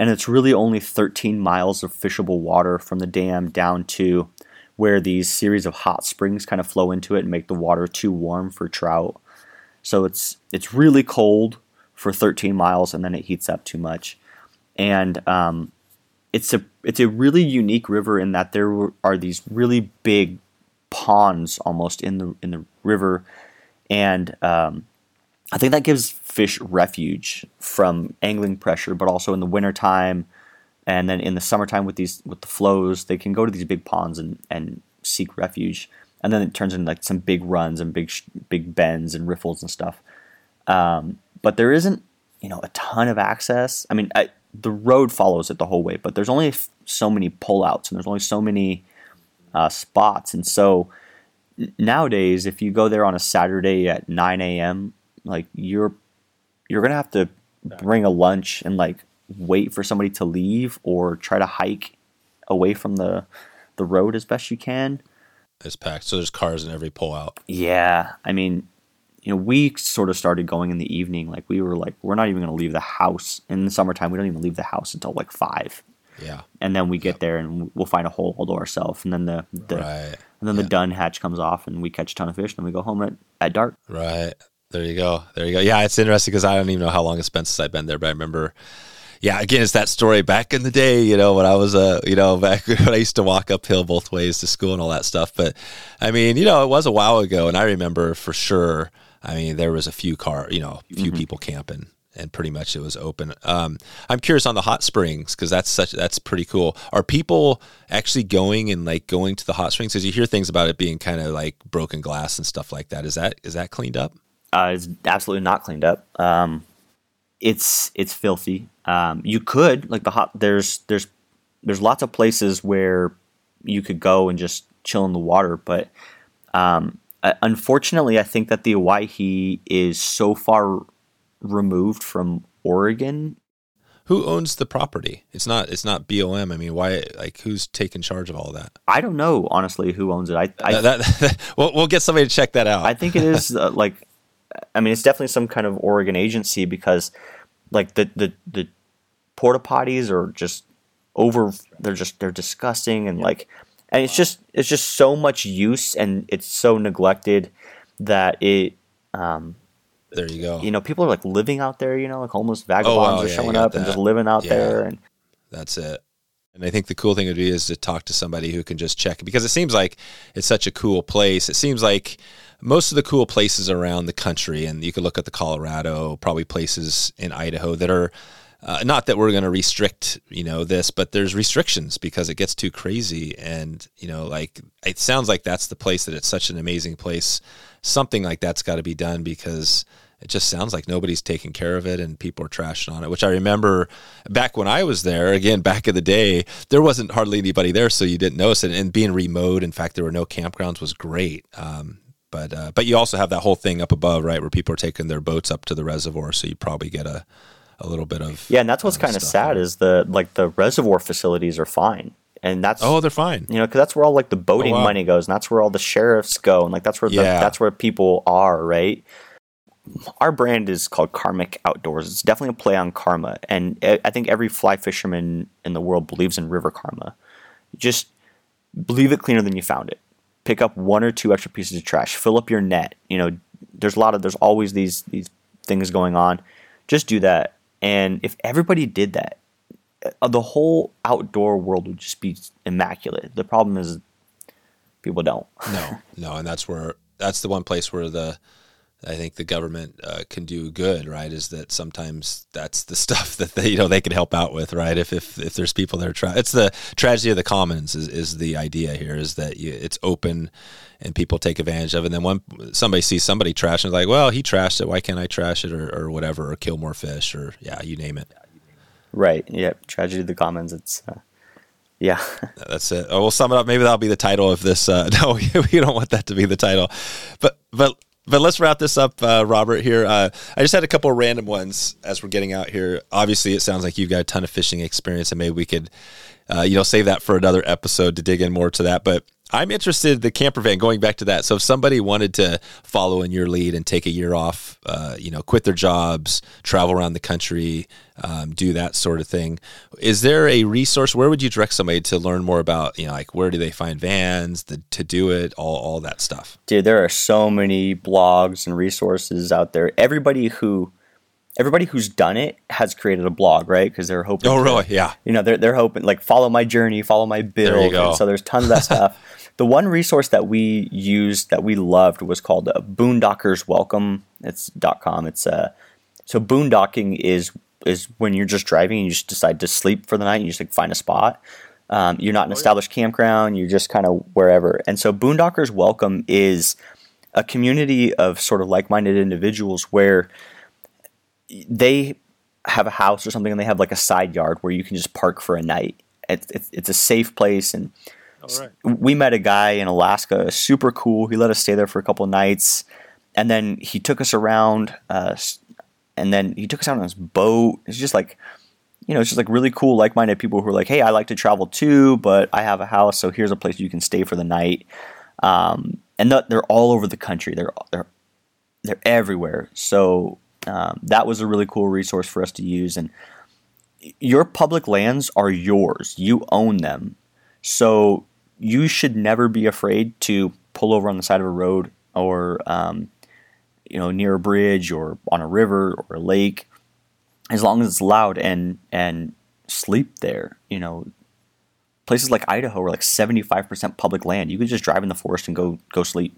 and it's really only 13 miles of fishable water from the dam down to where these series of hot springs kind of flow into it and make the water too warm for trout. So it's it's really cold for 13 miles and then it heats up too much. And um, it's a it's a really unique river in that there are these really big ponds almost in the in the river, and um, I think that gives fish refuge from angling pressure, but also in the wintertime and then in the summertime with these with the flows, they can go to these big ponds and, and seek refuge. And then it turns into like some big runs and big big bends and riffles and stuff. Um, but there isn't you know a ton of access. I mean, I, the road follows it the whole way, but there's only f- so many pullouts and there's only so many uh, spots, and so nowadays, if you go there on a Saturday at 9 a.m., like you're you're gonna have to bring a lunch and like wait for somebody to leave or try to hike away from the the road as best you can. It's packed, so there's cars in every pullout. Yeah, I mean, you know, we sort of started going in the evening. Like we were like, we're not even gonna leave the house in the summertime. We don't even leave the house until like five. Yeah, and then we get there and we'll find a hole all to ourselves, and then the, the right. and then the dun hatch comes off, and we catch a ton of fish. And then we go home at, at dark. Right. There you go. There you go. Yeah, it's interesting because I don't even know how long it's been since I've been there, but I remember. Yeah, again, it's that story back in the day, you know, when I was, uh, you know, [laughs] back when I used to walk uphill both ways to school and all that stuff. But I mean, you know, it was a while ago, and I remember for sure. I mean, there was a few car, you know, a few mm-hmm. people camping, and pretty much it was open. Um, I'm curious on the hot springs because that's such that's pretty cool. Are people actually going and like going to the hot springs? Because you hear things about it being kind of like broken glass and stuff like that. Is that is that cleaned up? Uh, it's absolutely not cleaned up. Um, it's it's filthy. Um, you could like the hot. There's there's there's lots of places where you could go and just chill in the water, but um, unfortunately, I think that the Owyhee is so far removed from Oregon. Who owns the property? It's not. It's not BLM. I mean, why? Like, who's taking charge of all that? I don't know, honestly, who owns it. I, I that, that, [laughs] we'll, we'll get somebody to check that out. I think it is uh, like I mean, it's definitely some kind of Oregon agency because, like the the the porta potties are just over. They're just they're disgusting and like, and it's just it's just so much use and it's so neglected that it. Um, there you go. You know, people are like living out there. You know, like homeless vagabonds oh, wow, are yeah, showing up that. and just living out yeah. there. And that's it. And I think the cool thing to do is to talk to somebody who can just check because it seems like it's such a cool place. It seems like most of the cool places around the country, and you could look at the Colorado, probably places in Idaho that are uh, not that we're going to restrict, you know, this, but there's restrictions because it gets too crazy. And, you know, like it sounds like that's the place that it's such an amazing place. Something like that's got to be done because it just sounds like nobody's taking care of it and people are trashing on it, which I remember back when I was there, again, back in the day, there wasn't hardly anybody there. So you didn't notice it. And being remote, in fact, there were no campgrounds was great. Um, But uh, but you also have that whole thing up above, right, where people are taking their boats up to the reservoir, so you probably get a a little bit of Yeah, and that's what's uh, kind of sad there. is the like the reservoir facilities are fine, and that's oh, they're fine. you know because that's where all like the boating Oh, wow. money goes, and that's where all the sheriffs go, and like that's where the, that's where people are, right? Our brand is called Karmik Outdoors. It's definitely a play on karma, and I I think every fly fisherman in the world believes in river karma. Just leave it cleaner than you found it. Pick up one or two extra pieces of trash. Fill up your net. You know, there's a lot of there's always these these things going on. Just do that, and if everybody did that, uh, the whole outdoor world would just be immaculate. The problem is people don't. No, no, and that's where that's the one place where the I think the government uh, can do good, right? Is that sometimes that's the [laughs] stuff that they you know they can help out with, right? If if, if there's people that are trying, it's the tragedy of the commons is, is the idea here is that you, it's open and people take advantage of it. And then when somebody sees somebody trash and like, well, he trashed it, why can't I trash it or, or whatever, or kill more fish or yeah, you name it. Right. Yeah. Tragedy of the commons. It's uh, yeah. [laughs] That's it. Oh, we'll sum it up. Maybe that'll be the title of this. Uh, [laughs] no, we don't want that to be the title, but but but let's wrap this up, uh, Robert. Here, uh, I just had a couple of random ones as we're getting out here. Obviously, it sounds like you've got a ton of fishing experience, and maybe we could, uh, you know, save that for another episode to dig in more to that. But I'm interested the camper van. Going back to that, so if somebody wanted to follow in your lead and take a year off, uh, you know, quit their jobs, travel around the country, um, do that sort of thing, is there a resource? Where would you direct somebody to learn more about, you know, like where do they find vans the, to do it, all all that stuff? Dude, there are so many blogs and resources out there. Everybody who everybody who's done it has created a blog, right? Because they're hoping. Oh, to- really? Yeah. You know, they're they're hoping like follow my journey, follow my build. go. And so there's tons of that [laughs] stuff. The one resource that we used that we loved was called uh, Boondockers Welcome. It's dot .com. It's uh so boondocking is is when you're just driving and you just decide to sleep for the night and you just like find a spot. Um, you're not an established campground. You're just kind of wherever. And so Boondockers Welcome is a community of sort of like-minded individuals where they have a house or something and they have like a side yard where you can just park for a night. It's, it's, it's a safe place and we met a guy in Alaska, super cool. He let us stay there for a couple nights, and then he took us around. Uh, and then he took us out on his boat. It's just like, you know, it's just like really cool, like-minded people who are like, "Hey, I like to travel too, but I have a house, so here's a place you can stay for the night." Um, and th- they're all over the country. They're they're they're everywhere. So um, that was a really cool resource for us to use. And your public lands are yours. You own them. So you should never be afraid to pull over on the side of a road or um, you know near a bridge or on a river or a lake, as long as it's loud and and sleep there. You know, places like Idaho are like seventy five percent public land. You could just drive in the forest and go go sleep.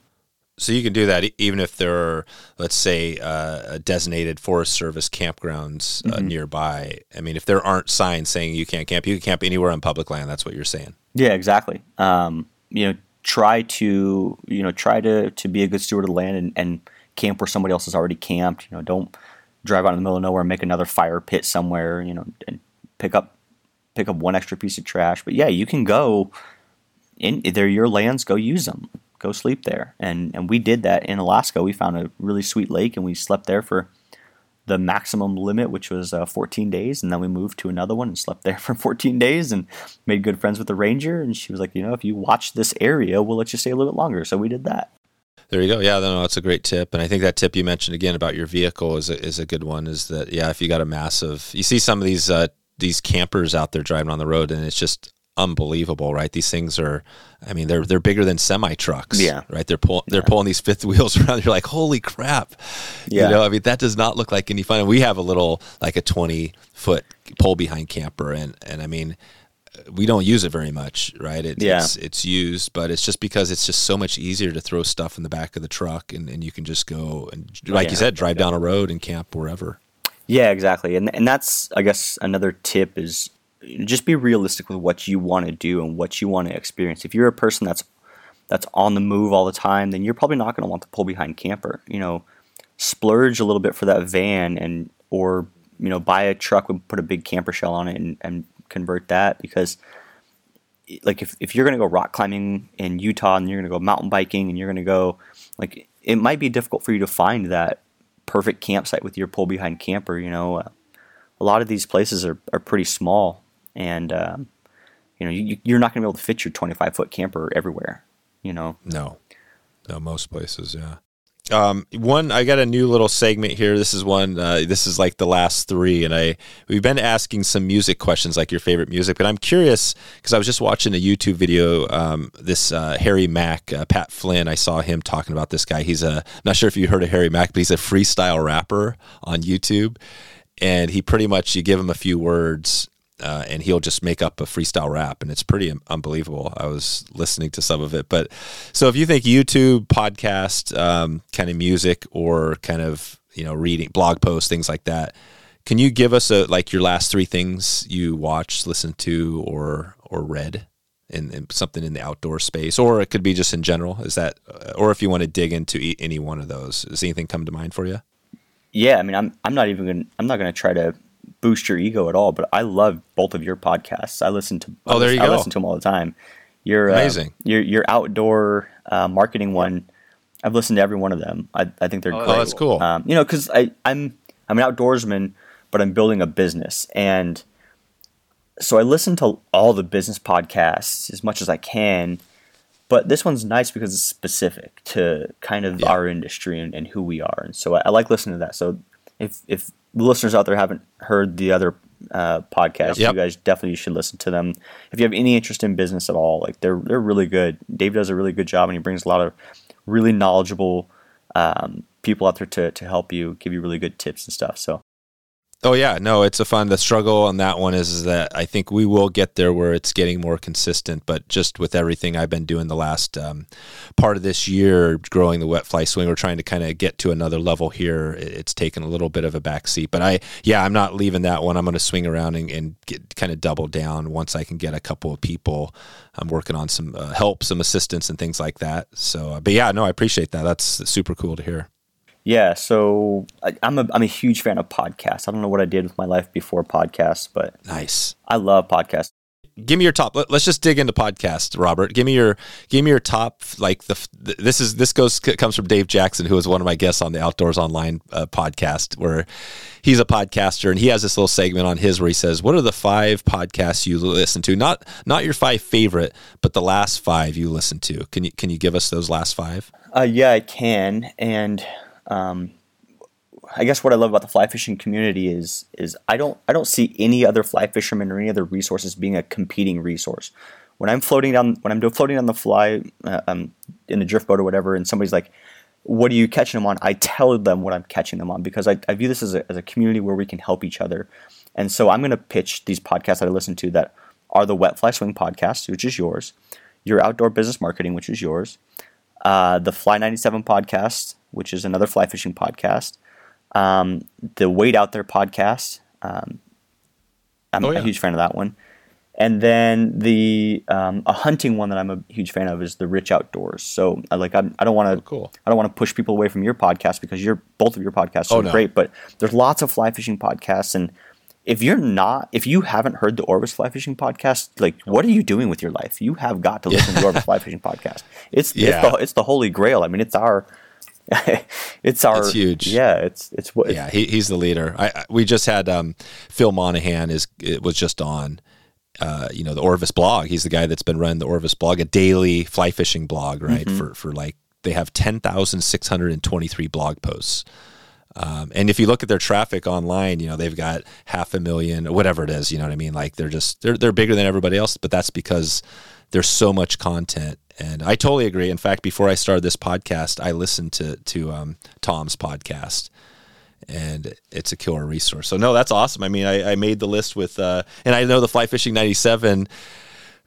So you can do that even if there are, let's say, uh, designated Forest Service campgrounds uh, nearby. I mean, if there aren't signs saying you can't camp, you can camp anywhere on public land. That's what you're saying. Yeah, exactly. Um, you know, try to you know try to to be a good steward of the land and, and camp where somebody else has already camped. You know, don't drive out in the middle of nowhere and make another fire pit somewhere. You know, and pick up pick up one extra piece of trash. But yeah, you can go in. They're your lands. Go use them. Go sleep there. And and we did that in Alaska. We found a really sweet lake and we slept there for the maximum limit, which was uh, 14 days, and then we moved to another one and slept there [laughs] for 14 days and made good friends with the ranger. And she was like, you know, if you watch this area, we'll let you stay a little bit longer. So we did that. There you go. Yeah, no, that's a great tip, and I think that tip you mentioned again about your vehicle is a, is a good one. Is that yeah, if you got a massive, you see some of these uh, these campers out there driving on the road, and it's just unbelievable, right? These things are, I mean, they're they're bigger than semi trucks. Yeah. right. They're pulling they're pulling these fifth [laughs] wheels around. You're like, holy crap. Yeah. You know, I mean, that does not look like any fun. And we have a little like a 20 foot pull behind camper, and and I mean. We don't use it very much, right? It, Yeah. It's, it's used, but it's just because it's just so much easier to throw stuff in the back of the truck, and, and you can just go and, oh, like you said, drive down a road and camp wherever. Yeah, exactly. And and that's I guess another tip is just be realistic with what you want to do and what you want to experience. If you're a person that's that's on the move all the time, then you're probably not going to want to pull behind camper. You know, splurge a little bit for that van and or you know buy a truck and put a big camper shell on it and, and convert that because like if, if you're going to go rock climbing in Utah and you're going to go mountain biking and you're going to go like it might be difficult for you to find that perfect campsite with your pull behind camper. You know, a lot of these places are, are pretty small and um, you know you, you're not going to be able to fit your 25 foot camper everywhere. You know, no, no, most places, yeah. Um, one, I got a new little segment here. This is one. Uh, this is like the last three, and I we've been asking some music questions, like your favorite music. But I'm curious because I was just watching a YouTube video. Um, this uh, Harry Mack, uh, Pat Flynn. I saw him talking about this guy. He's a not sure if you heard of Harry Mack, but he's a freestyle rapper on YouTube, and he pretty much you give him a few words uh, and he'll just make up a freestyle rap, and it's pretty unbelievable. I was listening to some of it, but so if you think YouTube, podcast, um, kind of music, or kind of you know reading, blog posts, things like that, can you give us a like your last three things you watched, listened to, or or read? In, in, something in the outdoor space, or it could be just in general. Is that, uh, or if you want to dig into any one of those, does anything come to mind for you? Yeah, I mean, I'm I'm not even gonna I'm not gonna try to boost your ego at all. But I love both of your podcasts. I listen to. Oh, there you I go. listen to them all the time. Your amazing. Uh, your your outdoor uh, marketing one. I've listened to every one of them. I, I think they're oh, great. that's cool. Um, you know, because I I'm I'm an outdoorsman, but I'm building a business, and so I listen to all the business podcasts as much as I can. But this one's nice because it's specific to kind of yeah. our industry and, and, who we are, and so I, I like listening to that. So if if listeners out there haven't heard the other uh, podcasts, yep. you guys definitely should listen to them. If you have any interest in business at all, like they're they're really good. Dave does a really good job, and he brings a lot of really knowledgeable um, people out there to to help you, give you really good tips and stuff. So Oh yeah, no, it's a fun. The struggle on that one is, is that I think we will get there where it's getting more consistent. But just with everything I've been doing the last um, part of this year, growing the wet fly swing, we're trying to kind of get to another level here. It's taken a little bit of a backseat, but I, yeah, I'm not leaving that one. I'm going to swing around and, and get, kind of double down once I can get a couple of people. I'm working on some uh, help, some assistance, and things like that. So, uh, but yeah, no, I appreciate that. That's super cool to hear. Yeah, so I, am a I'm a huge fan of podcasts. I don't know what I did with my life before podcasts, but nice. I love podcasts. Give me your top. Let, us just dig into podcasts, Robert. Give me your give me your top. Like the this is this goes comes from Dave Jackson, who is one of my guests on the Outdoors Online uh, podcast, where he's a podcaster and he has this little segment on his where he says, "What are the five podcasts you listen to? Not not your five favorite, but the last five you listen to. Can you can you give us those last five? Uh, yeah, I can. And um, I guess what I love about the fly fishing community is is I don't I don't see any other fly fishermen or any other resources being a competing resource. When I'm floating down when I'm floating down the fly uh, um, in the drift boat or whatever, and somebody's like, "What are you catching them on?" I tell them what I'm catching them on because I, I view this as a, as a community where we can help each other. And so I'm going to pitch these podcasts that I listen to that are the Wet Fly Swing podcast, which is yours, your outdoor business marketing, which is yours, uh, the Fly 97 podcast, which is another fly fishing podcast, um, the Wade Out There podcast. Um, I'm oh, yeah. a huge fan of that one. And then the um, a hunting one that I'm a huge fan of is the Rich Outdoors. So I like I'm, I don't want to oh, cool. I don't want to push people away from your podcast because you're both of your podcasts are oh, no. great. But there's lots of fly fishing podcasts, and if you're not, if you haven't heard the Orvis Fly Fishing podcast, like what are you doing with your life? You have got to listen to the [laughs] Orvis Fly Fishing podcast. It's yeah. it's, the, it's the holy grail. I mean, it's our [laughs] it's our it's huge. Yeah, it's it's what. Yeah, he, he's the leader. I, we just had um, Phil Monahan is it was just on. Uh, you know the Orvis blog. He's the guy that's been running the Orvis blog, a daily fly fishing blog, right? Mm-hmm. For for like they have ten thousand six hundred and twenty three blog posts. Um, and if you look at their traffic online, you know they've got half a million, whatever it is. You know what I mean? Like they're just they're they're bigger than everybody else, but that's because there's so much content. And I totally agree. In fact, before I started this podcast, I listened to to um, Tom's podcast, and it's a killer resource. So no, that's awesome. I mean, I, I made the list with, uh, and I know the Fly Fishing '97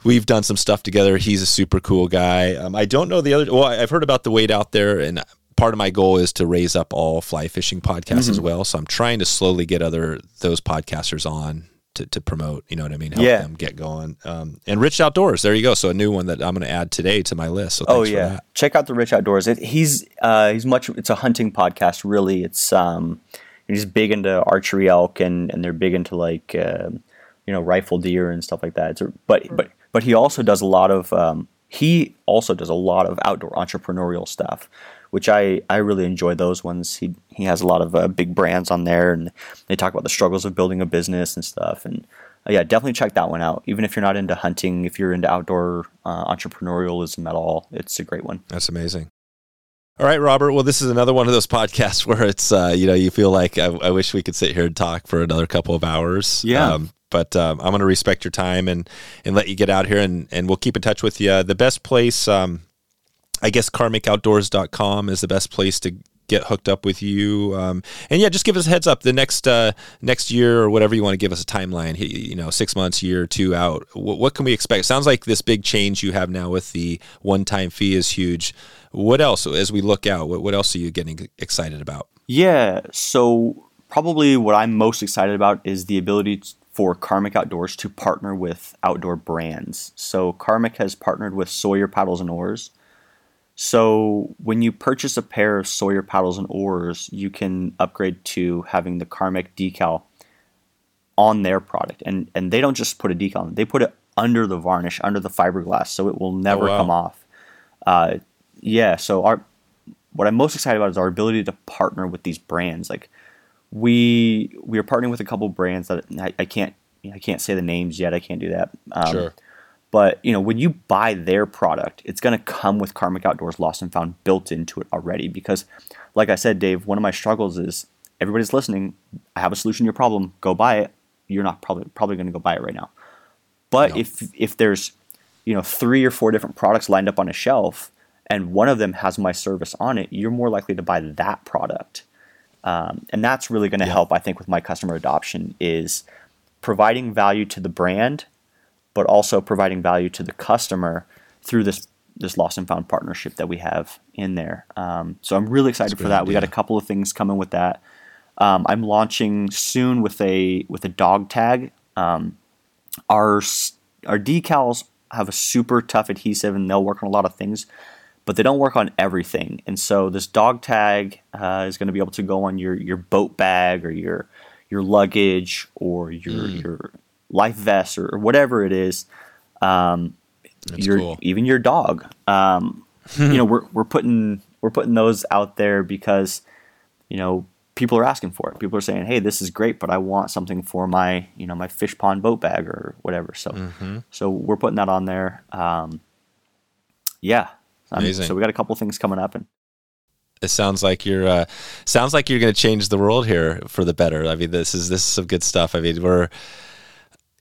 we've done some stuff together. He's a super cool guy. Um, I don't know the other. Well, I've heard about the Wade Out There, and part of my goal is to raise up all fly fishing podcasts mm-hmm. as well. So I'm trying to slowly get other those podcasters on to, to promote. You know what I mean? Help yeah. them get going. Um, and Rich Outdoors, there you go. So a new one that I'm going to add today to my list. So oh yeah, check out the Rich Outdoors. It, he's uh, he's much. It's a hunting podcast. Really, it's um, he's big into archery elk and and they're big into like uh, you know rifle deer and stuff like that. It's a, but but but he also does a lot of um, he also does a lot of outdoor entrepreneurial stuff, which I, I really enjoy those ones. He he has a lot of uh, big brands on there, and they talk about the struggles of building a business and stuff. And uh, yeah, definitely check that one out. Even if you're not into hunting, if you're into outdoor uh, entrepreneurialism at all, it's a great one. That's amazing. All right, Robert. Well, this is another one of those podcasts [laughs] where it's uh, you know you feel like I, I, wish we could sit here and talk for another couple of hours. Yeah. Um, but um, I'm going to respect your time and and let you get out here and and we'll keep in touch with you. The best place, um, I guess, karmikoutdoors.com is the best place to get hooked up with you. Um, and yeah, just give us a heads up. The next uh, next year or whatever you want to give us a timeline. You know, six months, year, two out. What, what can we expect? sounds like this big change you have now with the one time fee is huge. What else as we look out? What, what else are you getting excited about? Yeah, so probably what I'm most excited about is the ability for Karmik Outdoors to partner with outdoor brands. So Karmik has partnered with Sawyer Paddles and Oars. So when you purchase a pair of Sawyer paddles and oars, you can upgrade to having the Karmik decal on their product, and and they don't just put a decal on; they put it under the varnish, under the fiberglass, so it will never oh, wow. come off. Uh, yeah, so our what I'm most excited about is our ability to partner with these brands. Like we we are partnering with a couple brands that I, I can't I can't say the names yet. I can't do that. Um, sure. But you know, when you buy their product, it's going to come with Karmik Outdoors Lost and Found built into it already. Because, like I said, Dave, one of my struggles is everybody's listening. I have a solution to your problem. Go buy it. You're not probably probably going to go buy it right now. But no. if if there's you know three or four different products lined up on a shelf, and one of them has my service on it, you're more likely to buy that product. Um, and that's really going to yeah. help, I think, with my customer adoption is providing value to the brand, but also providing value to the customer through this this lost and found partnership that we have in there. Um, so I'm really excited for that. Idea. We got a couple of things coming with that. Um, I'm launching soon with a with a dog tag. Um, our our decals have a super tough adhesive, and they'll work on a lot of things but they don't work on everything. And so this dog tag uh, is going to be able to go on your, your boat bag or your your luggage or your mm. your life vest or, or, whatever it is. Um, your cool. even your dog. Um, [laughs] you know, we're we're putting we're putting those out there because you know people are asking for it. People are saying, "Hey, this is great, but I want something for my you know my fish pond boat bag or whatever." So mm-hmm. so we're putting that on there. Um, yeah, Amazing. so we got a couple things coming up, and it sounds like you're uh, sounds like you're going to change the world here for the better. I mean, this is this is some good stuff. I mean, we're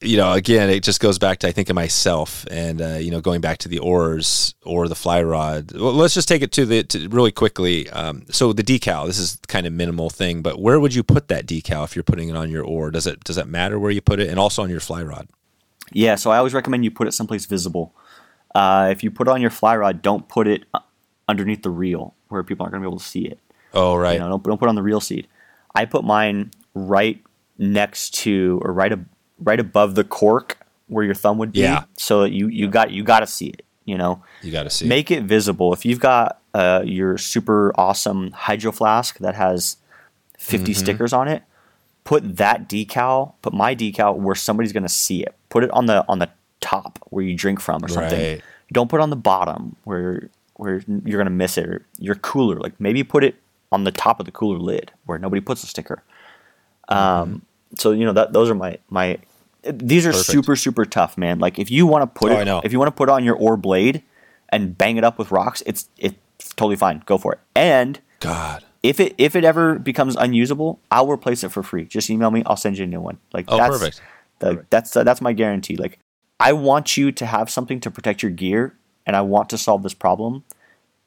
you know, again, it just goes back to I think of myself, and uh, you know, going back to the oars or the fly rod. Well, let's just take it to the to really quickly. Um, so the decal, this is kind of minimal thing, but where would you put that decal if you're putting it on your oar? Does it does it matter where you put it, and also on your fly rod? Yeah, so I always recommend you put it someplace visible. Uh, if you put it on your fly rod, don't put it uh, underneath the reel where people aren't going to be able to see it. Oh, right. You know, don't, don't put it on the reel seat. I put mine right next to or right ab- right above the cork where your thumb would be. Yeah. So you you got you got to see it. You know. You got to see. Make it visible. If you've got uh, your super awesome hydro flask that has 50 mm-hmm. stickers on it, put that decal, put my decal where somebody's going to see it. Put it on the on the top where you drink from or something. Right. Don't put it on the bottom where where you're gonna miss it. Or your cooler, like maybe put it on the top of the cooler lid where nobody puts a sticker. Um, mm-hmm. So you know that those are my my. These are Perfect. super super tough, man. Like if you want to put oh, it, if you want to put on your oar blade and bang it up with rocks, it's it's totally fine. Go for it. And God, if it if it ever becomes unusable, I'll replace it for free. Just email me. I'll send you a new one. Like oh, that's perfect. The, perfect. that's uh, that's my guarantee. Like I want you to have something to protect your gear and I want to solve this problem.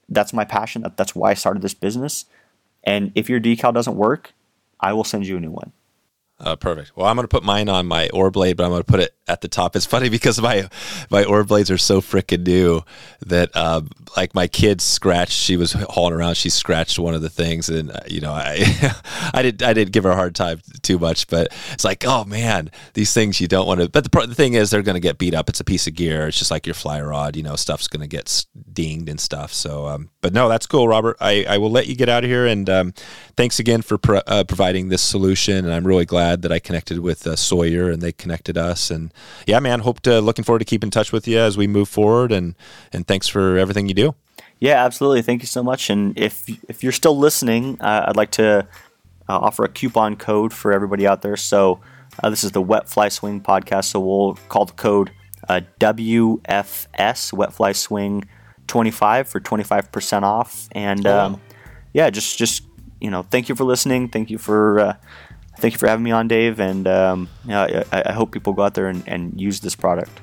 That's my passion. That's why I started this business. And if your decal doesn't work, I will send you a new one. Uh, perfect. Well, I'm going to put mine on my oar blade, but I'm going to put it at the top. It's funny [laughs] because my my oar blades are so freaking new that uh, like my kid scratched. She was hauling around. She scratched one of the things, and uh, you know I [laughs] I did I didn't give her a hard time too much, but it's like oh man, these things you don't want to. But the, the thing is, they're going to get beat up. It's a piece of gear. It's just like your fly rod. You know, stuff's going to get dinged and stuff. So, um, but no, that's cool, Robert. I I will let you get out of here, and um, thanks again for pro- uh, providing this solution, and I'm really glad glad that I connected with uh, Sawyer and they connected us. And yeah, man, hope to looking forward to keep in touch with you as we move forward. And and thanks for everything you do. Yeah, absolutely. Thank you so much. And if if you're still listening, uh, I'd like to uh, offer a coupon code for everybody out there. So uh, this is the Wet Fly Swing podcast. So we'll call the code uh, WFS Wet Fly Swing 25 for 25% off. And um, yeah, just just you know, thank you for listening. Thank you for uh, thank you for having me on, Dave. And um, yeah, I, I hope people go out there and, and use this product.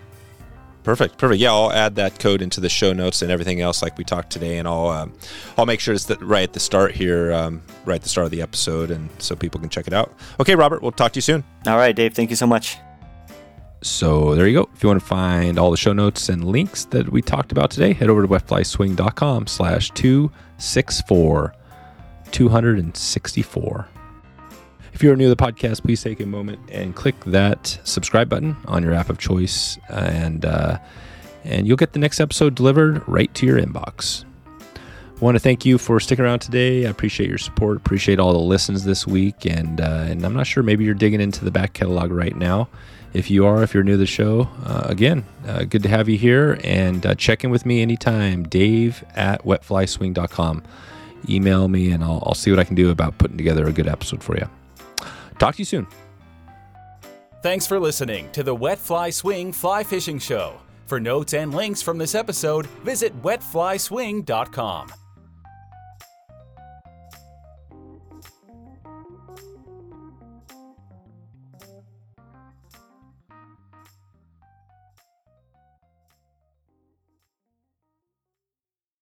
Perfect, perfect. Yeah, I'll add that code into the show notes and everything else like we talked today, and I'll um, I'll make sure it's the, right at the start here, um, right at the start of the episode, and so people can check it out. Okay, Robert, we'll talk to you soon. All right, Dave. Thank you so much. So there you go. If you want to find all the show notes and links that we talked about today, head over to wetflyswing.com slash 264 264. If you're new to the podcast, please take a moment and click that subscribe button on your app of choice, and uh, and you'll get the next episode delivered right to your inbox. I want to thank you for sticking around today. I appreciate your support. Appreciate all the listens this week, and uh, and I'm not sure maybe you're digging into the back catalog right now. If you are, if you're new to the show, uh, again, uh, good to have you here, and uh, check in with me anytime. Dave at wetflyswing.com. Email me, and I'll, I'll see what I can do about putting together a good episode for you. Talk to you soon. Thanks for listening to the Wet Fly Swing Fly Fishing Show. For notes and links from this episode, visit wetflyswing.com.